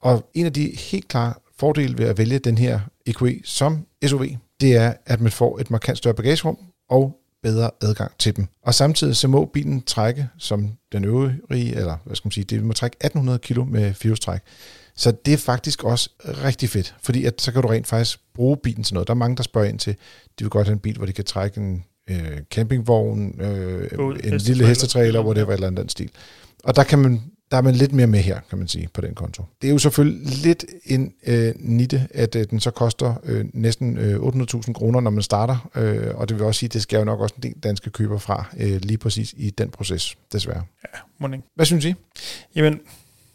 Og en af de helt klare fordele ved at vælge den her EQE som SUV, det er, at man får et markant større bagagerum og bedre adgang til dem. Og samtidig så må bilen trække som den øvrige, eller hvad skal man sige, det må trække 1800 kg med firehjulstræk. Så det er faktisk også rigtig fedt, fordi at så kan du rent faktisk bruge bilen til noget. Der er mange, der spørger ind til, de vil godt have en bil, hvor de kan trække en øh, campingvogn, øh, en lille hestetrailer, hvor det var et eller andet stil. Og der kan man der er man lidt mere med her, kan man sige, på den konto. Det er jo selvfølgelig lidt en øh, nitte, at øh, den så koster øh, næsten øh, 800.000 kroner, når man starter, øh, og det vil også sige, at det skal jo nok også en del danske køber fra øh, lige præcis i den proces, desværre. Må den ikke? Hvad synes I? Jamen,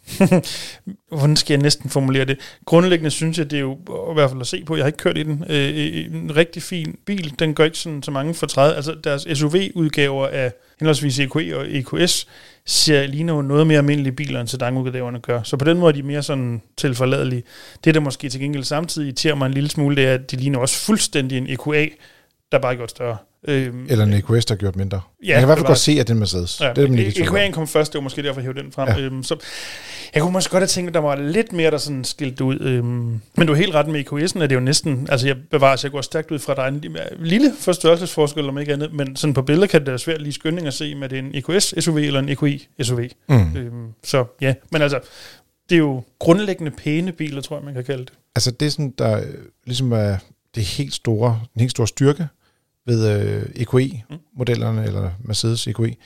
(laughs) hvordan skal jeg næsten formulere det? Grundlæggende synes jeg, det er jo i hvert fald at se på. Jeg har ikke kørt i den. Øh, en rigtig fin bil. Den gør ikke sådan så mange for 30, Altså deres SUV-udgaver af henholdsvis EQE og EQS ser lige nu noget mere almindelige biler, end sedanudgaverne gør. Så på den måde er de mere sådan tilforladelige. Det, der måske til gengæld samtidig irriterer mig en lille smule, det er, at de ligner også fuldstændig en EQA, der bare er gjort større. Øhm, Eller en EQS, der har gjort mindre. Ja, jeg kan i hvert fald godt se, at det er Mercedes. Ja, det er man ikke kom først, det var måske derfor, jeg hævde den frem. Ja. Øhm, så jeg kunne måske godt have tænkt, at der var lidt mere, der sådan skilte ud. Øhm, men du er helt ret med EQS'en, at det er jo næsten, altså jeg bevarer, jeg går stærkt ud fra, at der er en lille- forstørrelsesforskel, om ikke andet, men sådan på billeder kan det være svært lige skynding at se, om det er en EQS SUV eller en EQI SUV. Mm. Øhm, så ja, men altså, det er jo grundlæggende pæne biler, tror jeg, man kan kalde det. Altså det er sådan, der øh, ligesom er det helt store, den helt store styrke ved øh, EQE-modellerne, eller Mercedes EQE,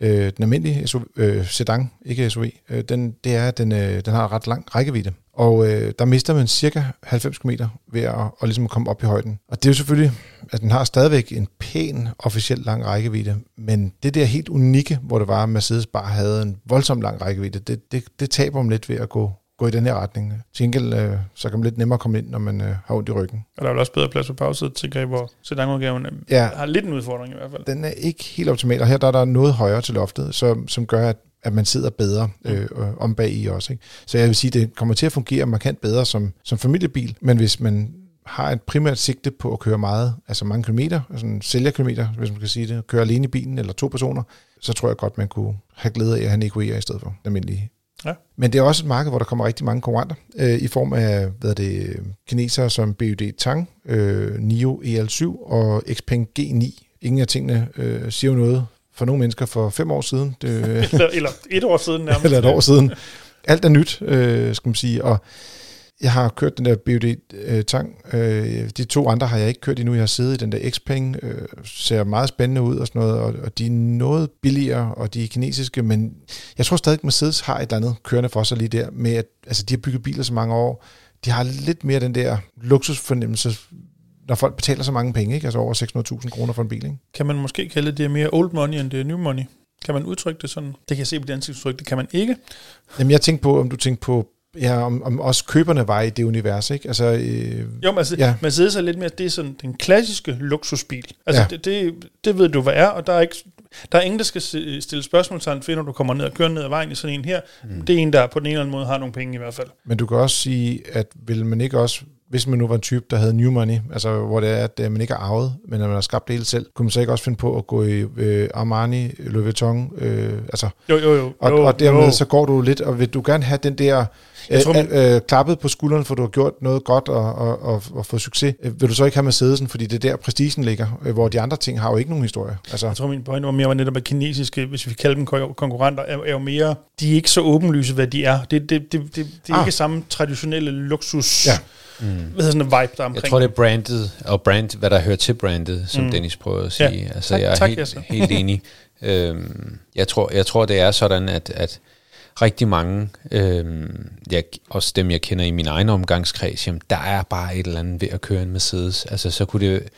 øh, den almindelige SUV, øh, sedan, ikke SUV, øh, den, det er, at den, øh, den har ret lang rækkevidde. Og øh, der mister man cirka 90 km ved at, at ligesom komme op i højden. Og det er jo selvfølgelig, at den har stadigvæk en pæn, officielt lang rækkevidde, men det der helt unikke, hvor det var, at Mercedes bare havde en voldsom lang rækkevidde, det, det, det taber man lidt ved at gå, gå i den her retning. Til gengæld, øh, så kan man lidt nemmere komme ind, når man øh, har ondt i ryggen. Og der er vel også bedre plads på bagsædet, tænker jeg, hvor sedanudgaven Ja. har lidt en udfordring i hvert fald. Den er ikke helt optimal, og her der er der noget højere til loftet, som, som gør, at, at man sidder bedre øh, øh, om bag i også. Ikke? Så jeg vil sige, det kommer til at fungere markant bedre som, som familiebil, men hvis man har et primært sigte på at køre meget, altså mange kilometer, altså en sælgerkilometer, hvis man kan sige det, køre alene i bilen eller to personer, så tror jeg godt, man kunne have glæde af at have en EQE i stedet for almindelige. Ja. Men det er også et marked, hvor der kommer rigtig mange konkurrenter, øh, i form af hvad det, kinesere som BYD Tang, øh, NIO EL7 og Xpeng G9. Ingen af tingene øh, siger jo noget for nogle mennesker for fem år siden. Det, (laughs) eller, eller et år siden nærmest. eller et år siden. Alt er nyt, øh, skal man sige. Og jeg har kørt den der BUD øh, Tang. Øh, de to andre har jeg ikke kørt endnu. Jeg har siddet i den der Xpeng. Øh, ser meget spændende ud og sådan noget. Og, og de er noget billigere, og de er kinesiske. Men jeg tror stadig, at Mercedes har et eller andet kørende for sig lige der. Med at altså, de har bygget biler så mange år. De har lidt mere den der luksusfornemmelse, når folk betaler så mange penge. Ikke? Altså over 600.000 kroner for en bil. Ikke? Kan man måske kalde det mere old money, end det er new money? Kan man udtrykke det sådan? Det kan jeg se på det ansigtsudtryk, det kan man ikke. Jamen, jeg tænkte på, om du tænkte på, ja, om, om også køberne var i det univers, ikke? Altså, øh, Jo, men altså, Ja. ja. Mercedes er lidt mere, det er sådan den klassiske luksusbil. Altså, Ja. det, det, det ved du, hvad er, og der er ikke... Der er ingen, der skal stille spørgsmålstegn for, når du kommer ned og kører ned ad vejen i sådan en her. Mm. Det er en, der på den ene eller anden måde har nogle penge i hvert fald. Men du kan også sige, at vil man ikke også, hvis man nu var en type, der havde new money, altså hvor det er, at øh, man ikke er arvet, men at man har skabt det hele selv, kunne man så ikke også finde på at gå i øh, Armani, Louis Vuitton, øh, altså, Jo, jo, jo. og, jo, og dermed jo. så går du lidt, og vil du gerne have den der Jeg tror, øh, øh, klappet på skulderen, for du har gjort noget godt og, og, og, og fået succes. Øh, Vil du så ikke have Mercedesen, fordi det er der prestigen ligger, øh, hvor de andre ting har jo ikke nogen historie. Altså, Jeg tror, min pointe var mere var netop, at kinesiske, hvis vi kalder dem kon- konkurrenter, er, er jo mere, de er ikke så åbenlyse, hvad de er. Det, det, det, det, det er Ah. ikke samme traditionelle luksus, Ja. ja. hvad sådan en vibe, der er Jeg omkring. tror, det er brandet, og brand, hvad der hører til brandet, som mm. Mm. Dennis prøver at sige. Ja. Altså, Tak- jeg er tak, helt, Jesper. helt enig. (laughs) øhm, jeg, tror, jeg tror, det er sådan, at, at rigtig mange, øhm, jeg, også dem, jeg kender i min egen omgangskreds, jamen, der er bare et eller andet ved at køre en Mercedes. Altså, så kunne det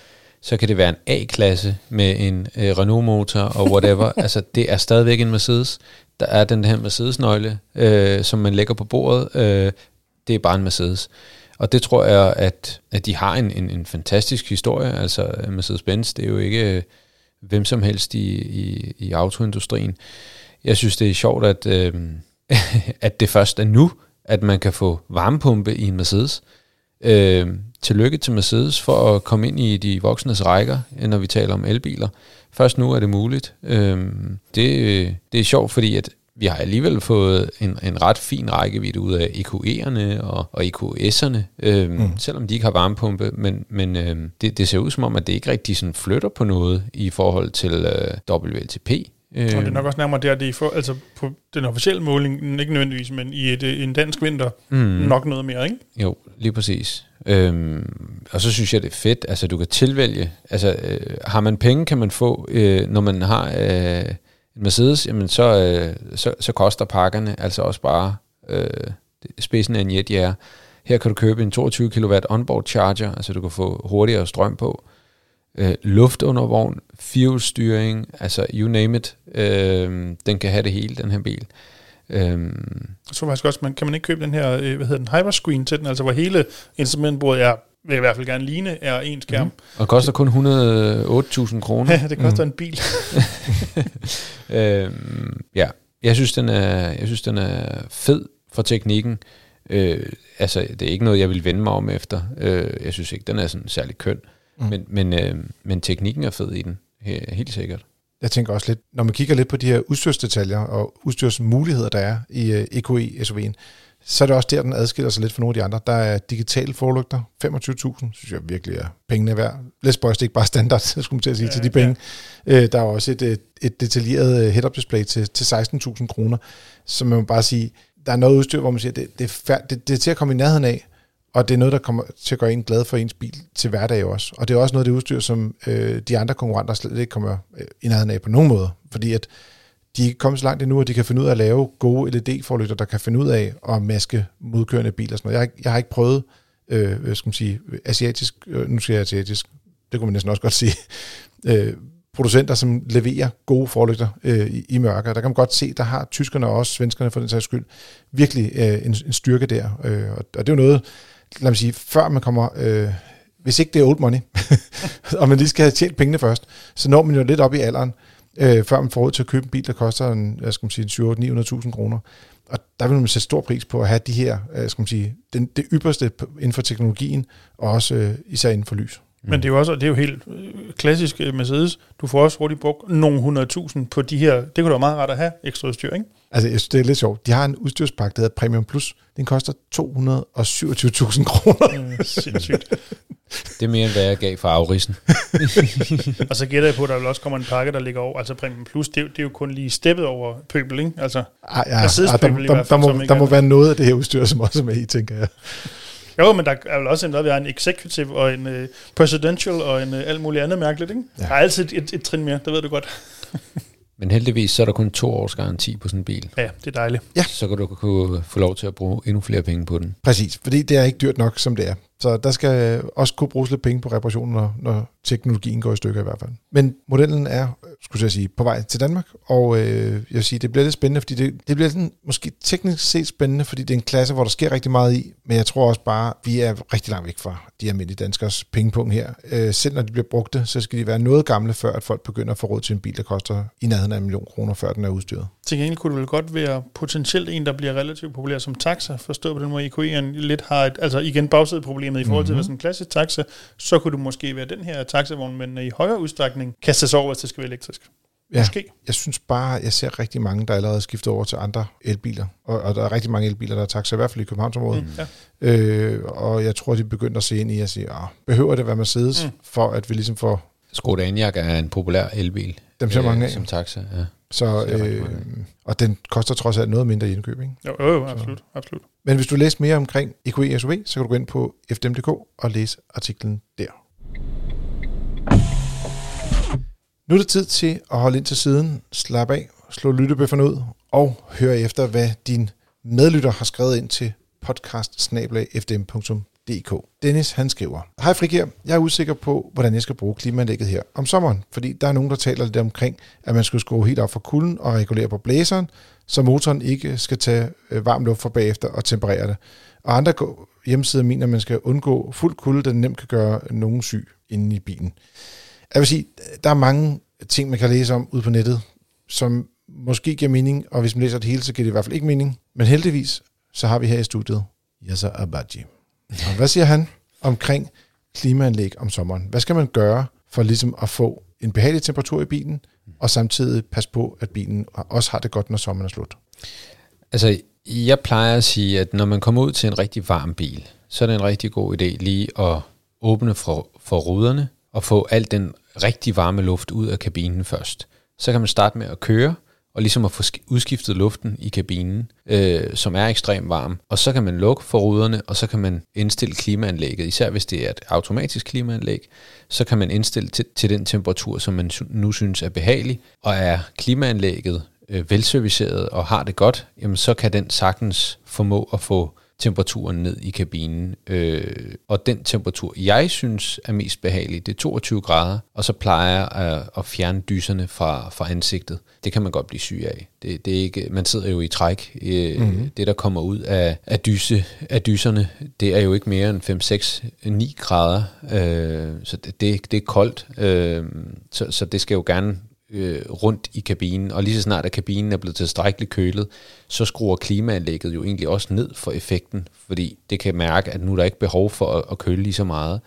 så kan det være en A-klasse med en øh, Renault-motor og whatever. (laughs) altså, det er stadigvæk en Mercedes. Der er den her Mercedes-nøgle, øh, som man lægger på bordet. Øh, det er bare en Mercedes. Og det tror jeg, at, at de har en, en, en fantastisk historie. Altså Mercedes-Benz, det er jo ikke øh, hvem som helst i, i, i autoindustrien. Jeg synes, det er sjovt, at, øh, (laughs) at det først er nu, at man kan få varmepumpe i en Mercedes. Øh, tillykke til Mercedes for at komme ind i de voksnes rækker, når vi taler om elbiler. Først nu er det muligt. Øh, det, det er sjovt, fordi at vi har alligevel fået en, en ret fin rækkevidde ud af EQE'erne og, og EQS'erne, øhm, mm. selvom de ikke har varmepumpe, men, men øhm, det, det ser ud som om, at det ikke rigtig sådan flytter på noget i forhold til øh, WLTP. Og det er nok også nærmere der, det er for, altså på den officielle måling, ikke nødvendigvis, men i et, øh, en dansk vinter, Mm. nok noget mere, ikke? Jo, lige præcis. Øhm, og så synes jeg, det er fedt. Altså, du kan tilvælge. Altså, øh, har man penge, kan man få, øh, når man har øh, en Mercedes, jamen så, øh, så, så koster pakkerne altså også bare øh, spidsen af en jetjager. Her kan du købe en 22 kW onboard charger, altså du kan få hurtigere strøm på. Øh, luftundervogn, firehjulsstyring, altså you name it. Øh, den kan have det hele, den her bil. Øhm, Jeg tror faktisk også, man, kan man ikke købe den her, øh, hvad hedder den, hyperscreen til den, altså hvor hele instrumentbordet er, vil i hvert fald gerne ligne, er en skærm. Mm. og koster kun 108.000 kroner. Ja, det koster mm. en bil. (laughs) (laughs) Øhm, ja, jeg synes, den er, jeg synes, den er fed for teknikken. Øh, altså, det er ikke noget, jeg vil vende mig om efter. Øh, jeg synes ikke, den er sådan særlig køn. Mm. Mm. Men, men, øh, men teknikken er fed i den, he- helt sikkert. Jeg tænker også lidt, når man kigger lidt på de her udstyrsdetaljer og udstyrsmuligheder, der er i uh, EQE SUV'en, så er det også der, den adskiller sig lidt fra nogle af de andre. Der er digitale forlygter, 25.000, synes jeg virkelig er pengene værd. Let's boys, det er ikke bare standard, (laughs) så skulle man til at sige, ja, til de penge. Ja. Der er også et, et, et detaljeret øh, head-up display til, til 16.000 kroner, så man må bare sige, der er noget udstyr, hvor man siger, det, det, er færd, det, det er til at komme i nærheden af, og det er noget, der kommer til at gøre en glad for ens bil til hverdag også. Og det er også noget af det udstyr, som øh, de andre konkurrenter slet ikke kommer øh, i nærheden af på nogen måde. Fordi at de er ikke kommet så langt endnu, at de kan finde ud af at lave gode LED-forlygter, der kan finde ud af at maske modkørende biler og sådan noget. Jeg jeg har ikke prøvet, øh, skal man sige, asiatisk, øh, nu siger jeg asiatisk, det kunne man næsten også godt sige, (laughs) øh, producenter, som leverer gode forlygter øh, i, i mørke. Der kan man godt se, der har tyskerne og også svenskerne for den sags skyld virkelig øh, en, en styrke der. Øh, og, og det er jo noget, lad mig sige, før man kommer, øh, hvis ikke det er old money, (laughs) og man lige skal have tjent pengene først, så når man jo lidt op i alderen, øh, før man får råd til at købe en bil, der koster en, hvad skal man sige, 7 900.000 kroner. Og der vil man sætte stor pris på at have de her, øh, skal man sige, den, det ypperste inden for teknologien, og også øh, især inden for lys. Men det er jo også det er jo helt øh, klassisk øh, Mercedes. Du får også hurtigt brugt nogle hundredtusind på de her. Det kunne da være meget rart at have ekstra udstyr, ikke? Altså, jeg synes, det er lidt sjovt. De har en udstyrspakke, der hedder Premium Plus. Den koster 227.000 (laughs) kroner. Mm, sindssygt. Det er mere, end hvad jeg gav for afrisen. (laughs) Og så gætter jeg på, at der vil også kommer en pakke, der ligger over. Altså Premium Plus, det er, jo, det er jo kun lige steppet over pøbel, ikke? Altså, Ej, ja, ej, der, der, der, fald, må, der må er- være noget af det her udstyr, som også er med i, tænker jeg. Jo, men der er vel også en, vi har en executive og en uh, presidential og en uh, alt muligt andet mærkeligt, ikke? Ja. Ja. Der er altid et, et trin mere, det ved du godt. (laughs) Men heldigvis så er der kun to års garanti på sådan en bil. Ja, det er dejligt. Så kan du kunne få lov til at bruge endnu flere penge på den. Præcis, fordi det er ikke dyrt nok, som det er. Så der skal også kunne bruges lidt penge på reparationen, når, når teknologien går i stykker i hvert fald. Men modellen er, skulle jeg sige, på vej til Danmark, og øh, jeg vil sige, det bliver lidt spændende, fordi det, det bliver sådan, måske teknisk set spændende, fordi det er en klasse, hvor der sker rigtig meget i, men jeg tror også bare, vi er rigtig langt væk fra de almindelige danskers pengepunkt her. Øh, selv når de bliver brugte, så skal de være noget gamle, før at folk begynder at få råd til en bil, der koster i nærheden af en million kroner, før den er udstyret. Til gengæld kunne det vel godt være potentielt en, der bliver relativt populær som taxa, forstået på den måde, EQE'en lidt har et, altså igen bagsædeproblemet i forhold til, Mhm. mm-hmm. sådan en klassisk taxa, så kunne det måske være den her taxavogn, men i højere udstrækning kastes over, hvis det skal være elektrisk. Ja. Måske. Jeg synes bare, jeg ser rigtig mange, der allerede skifter over til andre elbiler. Og, og der er rigtig mange elbiler, der er taxa, i hvert fald i Københavnsområdet. Mm. Ja. Øh, og jeg tror, de begynder at se ind i at sige, ah, behøver det være Mercedes, mm. For at vi ligesom får Skoda Enyaq er en populær elbil. dem så mange af. Som taxa, ja. Så, øh, og den koster trods alt noget mindre i indkøb. Ikke? Jo, jo, jo, absolut, absolut. Men hvis du læser mere omkring EQE SUV, så kan du gå ind på fdm.dk og læse artiklen der. Nu er det tid til at holde ind til siden, slappe af, slå lyttebøfferne ud og høre efter, hvad din medlytter har skrevet ind til podcast DK. Dennis han skriver, Hej Frigir, jeg er usikker på, hvordan jeg skal bruge klimaanlægget her om sommeren, fordi der er nogen, der taler lidt omkring, at man skulle skrue helt op for kulden og regulere på blæseren, så motoren ikke skal tage øh, varm luft fra bagefter og temperere det. Og andre hjemmesider mener, at man skal undgå fuld kulde, da den nemt kan gøre nogen syg inde i bilen. Jeg vil sige, der er mange ting, man kan læse om ude på nettet, som måske giver mening, og hvis man læser det hele, så giver det i hvert fald ikke mening. Men heldigvis, så har vi her i studiet Yasser Abadji. Og hvad siger han omkring klimaanlæg om sommeren? Hvad skal man gøre for ligesom at få en behagelig temperatur i bilen, og samtidig passe på, at bilen også har det godt, når sommeren er slut? Altså, jeg plejer at sige, at når man kommer ud til en rigtig varm bil, så er det en rigtig god idé lige at åbne for, for ruderne og få al den rigtig varme luft ud af kabinen først. Så kan man starte med at køre, og ligesom at få udskiftet luften i kabinen, øh, som er ekstremt varm. Og så kan man lukke for ruderne, og så kan man indstille klimaanlægget. Især hvis det er et automatisk klimaanlæg, så kan man indstille til, til den temperatur, som man nu synes er behagelig. Og er klimaanlægget øh, velserviceret og har det godt, jamen så kan den sagtens formå at få temperaturen ned i kabinen. Øh, og den temperatur, jeg synes er mest behagelig, det er 22 grader, og så plejer jeg at, at fjerne dyserne fra, fra ansigtet. Det kan man godt blive syg af. Det, det er ikke, man sidder jo i træk. Øh, mm-hmm. Det, der kommer ud af, af, dyse, af dyserne, det er jo ikke mere end 5, 6, 9 grader. Øh, så det, det, det er koldt. Øh, så, så det skal jo gerne øh, rundt i kabinen, og lige så snart at kabinen er blevet tilstrækkeligt kølet, så skruer klimaanlægget jo egentlig også ned for effekten, fordi det kan mærke, at nu er der ikke behov for at, at køle lige så meget.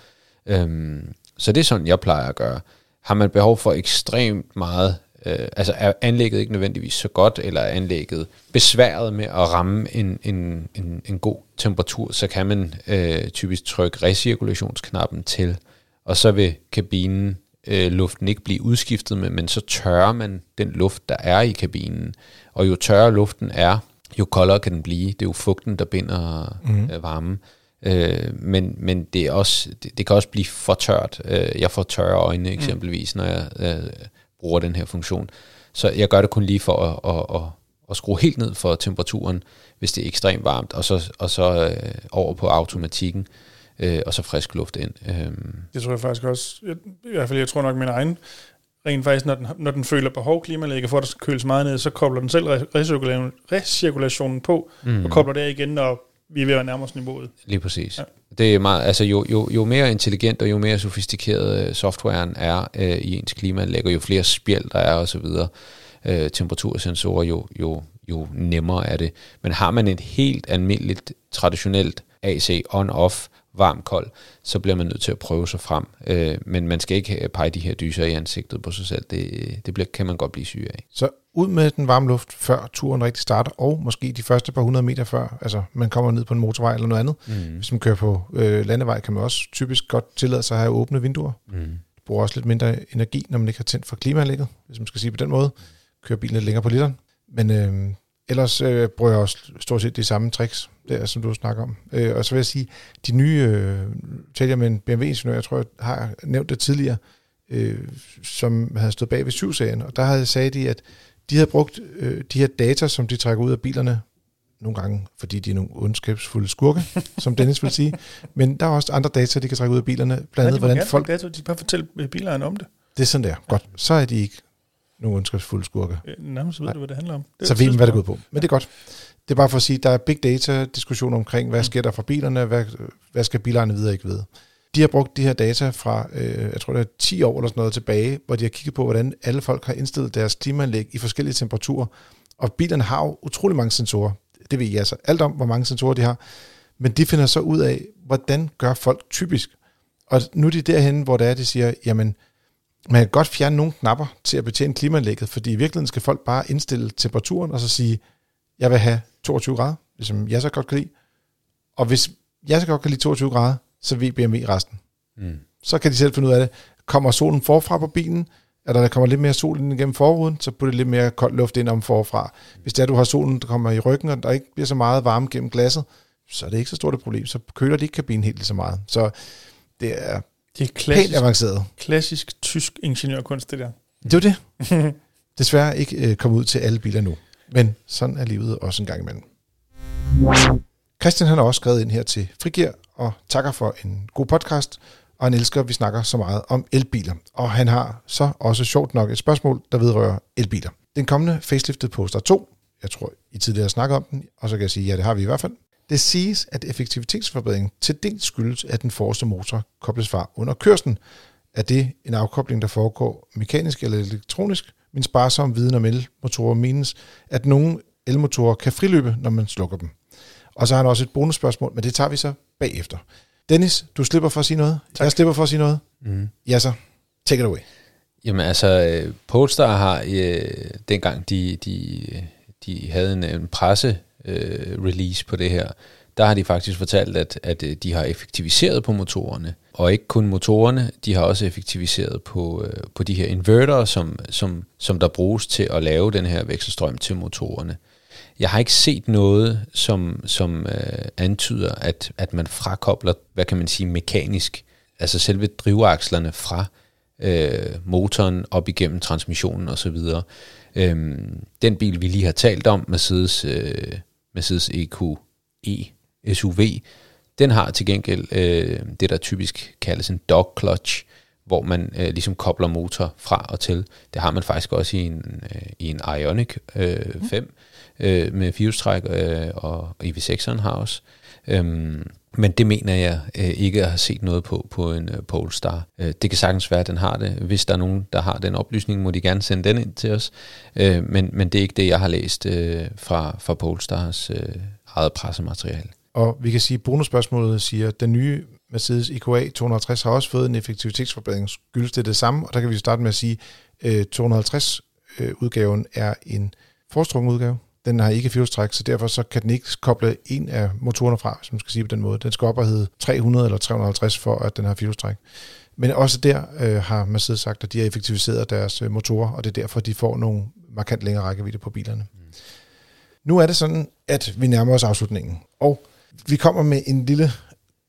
Øhm, så det er sådan, jeg plejer at gøre. Har man behov for ekstremt meget, øh, altså er anlægget ikke nødvendigvis så godt, eller er anlægget besværet med at ramme en, en, en, en god temperatur, så kan man øh, typisk trykke recirkulationsknappen til, og så vil kabinen øh, luften ikke blive udskiftet med, men så tørrer man den luft, der er i kabinen. Og jo tørre luften er, jo koldere kan den blive. Det er jo fugten, der binder mm. øh, varmen. Øh, men, men det, er også, det, det kan også blive for tørt. Øh, jeg får tørre øjne eksempelvis, mm. når jeg øh, bruger den her funktion. Så jeg gør det kun lige for at, at, at, at skrue helt ned for temperaturen, hvis det er ekstremt varmt, og så, og så øh, over på automatikken, øh, og så frisk luft ind. Øh. Det tror jeg faktisk også. Jeg, I hvert fald, jeg tror nok min egen rent faktisk, når den, når den føler behov klimalægge for, at der skal køles meget ned, så kobler den selv recirkulation, recirkulationen på, mm. og kobler der igen, når vi er ved at nærme os niveauet. Lige præcis. Ja. Det er meget, altså jo, jo, jo mere intelligent og jo mere sofistikeret øh, softwaren er øh, i ens klimaanlæg, og jo flere spjæld der er osv., øh, temperatursensorer, jo, jo, jo nemmere er det. Men har man et helt almindeligt, traditionelt AC on-off, varm kold, så bliver man nødt til at prøve sig frem. Øh, men man skal ikke pege de her dyser i ansigtet på sig selv. Det, det bliver, kan man godt blive syg af. Så ud med den varme luft, før turen rigtig starter, og måske de første par hundrede meter før, altså man kommer ned på en motorvej eller noget andet. Mm. Hvis man kører på øh, landevej, kan man også typisk godt tillade sig at have åbne vinduer. Mm. Bruger også lidt mindre energi, når man ikke har tændt for klimaanlægget, hvis man skal sige på den måde. Kører bilen lidt længere på literen. Men øh, ellers øh, bruger jeg også stort set de samme tricks, der, som du snakker om. Øh, og så vil jeg sige, de nye, øh, taler jeg med en BMW-ingeniør, jeg tror, jeg har nævnt det tidligere, øh, som havde stået bag ved 7-serien, og der havde sagt de, at de havde brugt øh, de her data, som de trækker ud af bilerne, nogle gange, fordi de er nogle ondskabsfulde skurke, (laughs) som Dennis vil sige. Men der er også andre data, de kan trække ud af bilerne, blandt andet, hvordan folk... Data, de bare fortælle bilerne om det. Det er sådan der. Godt. Så er de ikke nogle ondskabsfulde skurke. Øh, nærmest ved du, hvad det handler om. Det så ved man, hvad det går på. Men det er godt. Det er bare for at sige, der er big data diskussion omkring, hvad mm. sker der for bilerne, hvad, hvad skal bilerne videre ikke vide. De har brugt de her data fra, øh, jeg tror det er 10 år eller sådan noget tilbage, hvor de har kigget på, hvordan alle folk har indstillet deres klimaanlæg i forskellige temperaturer. Og bilerne har jo utrolig mange sensorer. Det ved jeg altså alt om, hvor mange sensorer de har. Men de finder så ud af, hvordan gør folk typisk. Og nu er de derhen, hvor det er, de siger, jamen, man kan godt fjerne nogle knapper til at betjene klimaanlægget, fordi i virkeligheden skal folk bare indstille temperaturen, og så sige, jeg vil have 22 grader, ligesom jeg så godt kan lide. Og hvis jeg så godt kan lide 22 grader, så ved BMW resten. Mm. Så kan de selv finde ud af det. Kommer solen forfra på bilen, eller der kommer lidt mere sol ind igennem forruden, så putter lidt mere kold luft ind om forfra. Hvis det er, du har solen, der kommer i ryggen, og der ikke bliver så meget varme gennem glasset, så er det ikke så stort et problem. Så køler de ikke kabinen helt lige så meget. Så det er, det er klassisk, helt avanceret. Klassisk tysk ingeniørkunst, det der. Det er det. (laughs) Desværre ikke øh, kommet ud til alle biler nu. Men sådan er livet også en gang imellem. Christian han har også skrevet ind her til Frigir og takker for en god podcast, og han elsker, at vi snakker så meget om elbiler. Og han har så også sjovt nok et spørgsmål, der vedrører elbiler. Den kommende facelifted Polestar 2, jeg tror, I tidligere har snakket om den, og så kan jeg sige, ja, det har vi i hvert fald. Det siges, at effektivitetsforbedringen til dels skyldes, at den forreste motor kobles fra under kørslen. Er det en afkobling, der foregår mekanisk eller elektronisk? Min sparsomme viden om elmotorer menes, at nogle elmotorer kan friløbe, når man slukker dem. Og så har han også et bonusspørgsmål, men det tager vi så bagefter. Dennis, du slipper for at sige noget. Tak. Jeg slipper for at sige noget. Mm. Ja så, take it away. Jamen altså, øh, Polestar har, øh, dengang de, de, de havde en, en presse øh, release på det her, der har de faktisk fortalt, at, at øh, de har effektiviseret på motorerne. Og ikke kun motorerne, de har også effektiviseret på, øh, på de her inverter, som, som, som der bruges til at lave den her vekselstrøm til motorerne. Jeg har ikke set noget, som, som øh, antyder, at, at man frakobler, hvad kan man sige, mekanisk, altså selve drivakslerne fra øh, motoren op igennem transmissionen osv. Øhm, den bil, vi lige har talt om, Mercedes, øh, Mercedes EQE SUV, den har til gengæld øh, det, der typisk kaldes en dog clutch, hvor man øh, ligesom kobler motor fra og til. Det har man faktisk også i en, øh, i en Ioniq øh, 5 mm. øh, med firehjulstræk øh, og EV6'eren har også. Øhm, men det mener jeg øh, ikke at have set noget på på en øh, Polestar. Øh, det kan sagtens være, at den har det. Hvis der er nogen, der har den oplysning, må de gerne sende den ind til os. Øh, men, men det er ikke det, jeg har læst øh, fra, fra Polestars øh, eget pressemateriale. Og vi kan sige, at bonusspørgsmålet siger, at den nye Mercedes EQA 250 har også fået en effektivitetsforbedring. Skyldes det det samme? Og der kan vi starte med at sige, øh, at 250-udgaven øh, er en forstrunget udgave. Den har ikke fjolstræk, så derfor så kan den ikke koble en af motorerne fra, hvis man skal sige på den måde. Den skal op og hedde 300 eller 350 for, at den har fjolstræk. Men også der øh, har Mercedes sagt, at de har effektiviseret deres øh, motorer, og det er derfor, de får nogle markant længere rækkevidde på bilerne. Mm. Nu er det sådan, at vi nærmer os afslutningen, og vi kommer med en lille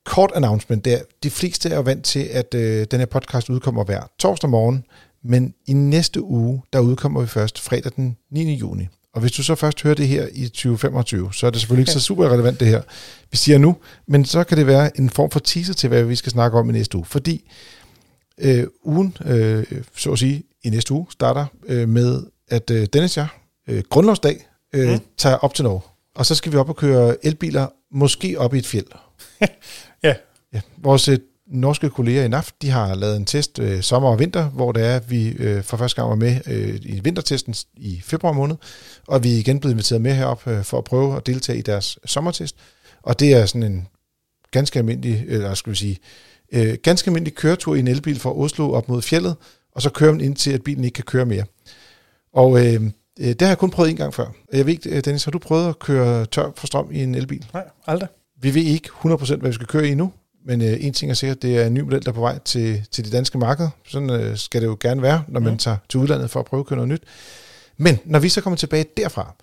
kort announcement der. De fleste er jo vant til, at øh, den her podcast udkommer hver torsdag morgen, men i næste uge, der udkommer vi først fredag den 9. juni. Og hvis du så først hører det her i 2025, så er det selvfølgelig ikke så super relevant det her, vi siger nu, men så kan det være en form for teaser til, hvad vi skal snakke om i næste uge. Fordi øh, ugen, øh, så at sige, i næste uge starter øh, med, at øh, Dennis jeg, øh, grundlovsdag, øh, mm. tager op til Norge. Og så skal vi op og køre elbiler, måske op i et fjeld. (laughs) Ja, Ja, vores øh, norske kolleger i NAF, de har lavet en test øh, sommer og vinter, hvor det er, at vi øh, for første gang var med øh, i vintertesten i februar måned, og vi er igen blevet inviteret med herop øh, for at prøve at deltage i deres sommertest. Og det er sådan en ganske almindelig, eller skal vi sige, øh, ganske almindelig køretur i en elbil fra Oslo op mod fjellet, og så kører man ind til, at bilen ikke kan køre mere. Og øh, øh, det har jeg kun prøvet en gang før. Jeg ved ikke, øh, Dennis, har du prøvet at køre tør for strøm i en elbil? nej, aldrig. Vi ved ikke 100% hvad vi skal køre i nu, men øh, en ting er sikkert, det er en ny model, der er på vej til, til det danske marked. Sådan øh, skal det jo gerne være, når man Mm. tager til udlandet for at prøve at køre noget nyt. Men når vi så kommer tilbage derfra,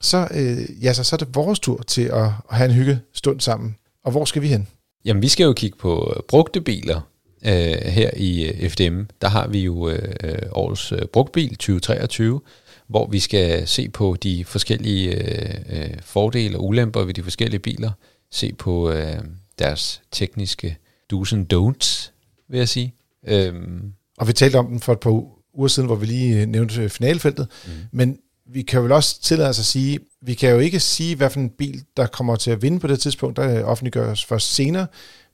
så, øh, ja, så, så er det vores tur til at, at have en hygge stund sammen. Og hvor skal vi hen? Jamen, vi skal jo kigge på øh, brugte biler øh, her i øh, FDM. Der har vi jo øh, øh, årets øh, brugtbil 2023, hvor vi skal se på de forskellige øh, øh, fordele og ulemper ved de forskellige biler. Se på øh, deres tekniske do's and don'ts, vil jeg sige. Øhm, Og vi talte om den for et par uger siden, hvor vi lige øh, nævnte øh, finalfeltet. Mm. Men vi kan vel også tillade os at sige, vi kan jo ikke sige, hvad for en bil, der kommer til at vinde på det tidspunkt, der offentliggøres først senere.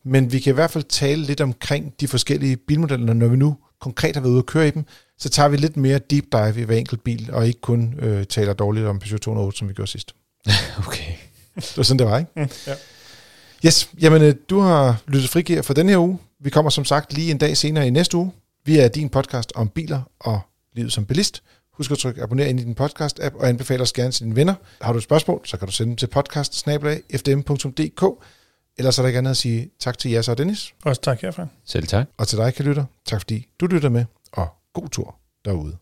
Men vi kan i hvert fald tale lidt omkring de forskellige bilmodeller, når vi nu konkret har været ude at køre i dem. Så tager vi lidt mere deep dive i hver enkelt bil, og ikke kun øh, taler dårligt om Peugeot 208, som vi gjorde sidst. (laughs) okay. Det var sådan, det var, ikke? Mm, (laughs) ja. Yes, jamen øh, du har lyttet frigir for den her uge. Vi kommer som sagt lige en dag senere i næste uge. Vi er din podcast om biler og livet som bilist. Husk at trykke abonner ind i din podcast-app og anbefale os gerne til dine venner. Har du et spørgsmål, så kan du sende dem til podcast Ellers er der ikke andet at sige tak til Jas og Dennis, Også tak herfra. Selv tak. og til dig, kan lytter. Tak fordi du lytter med, og god tur derude.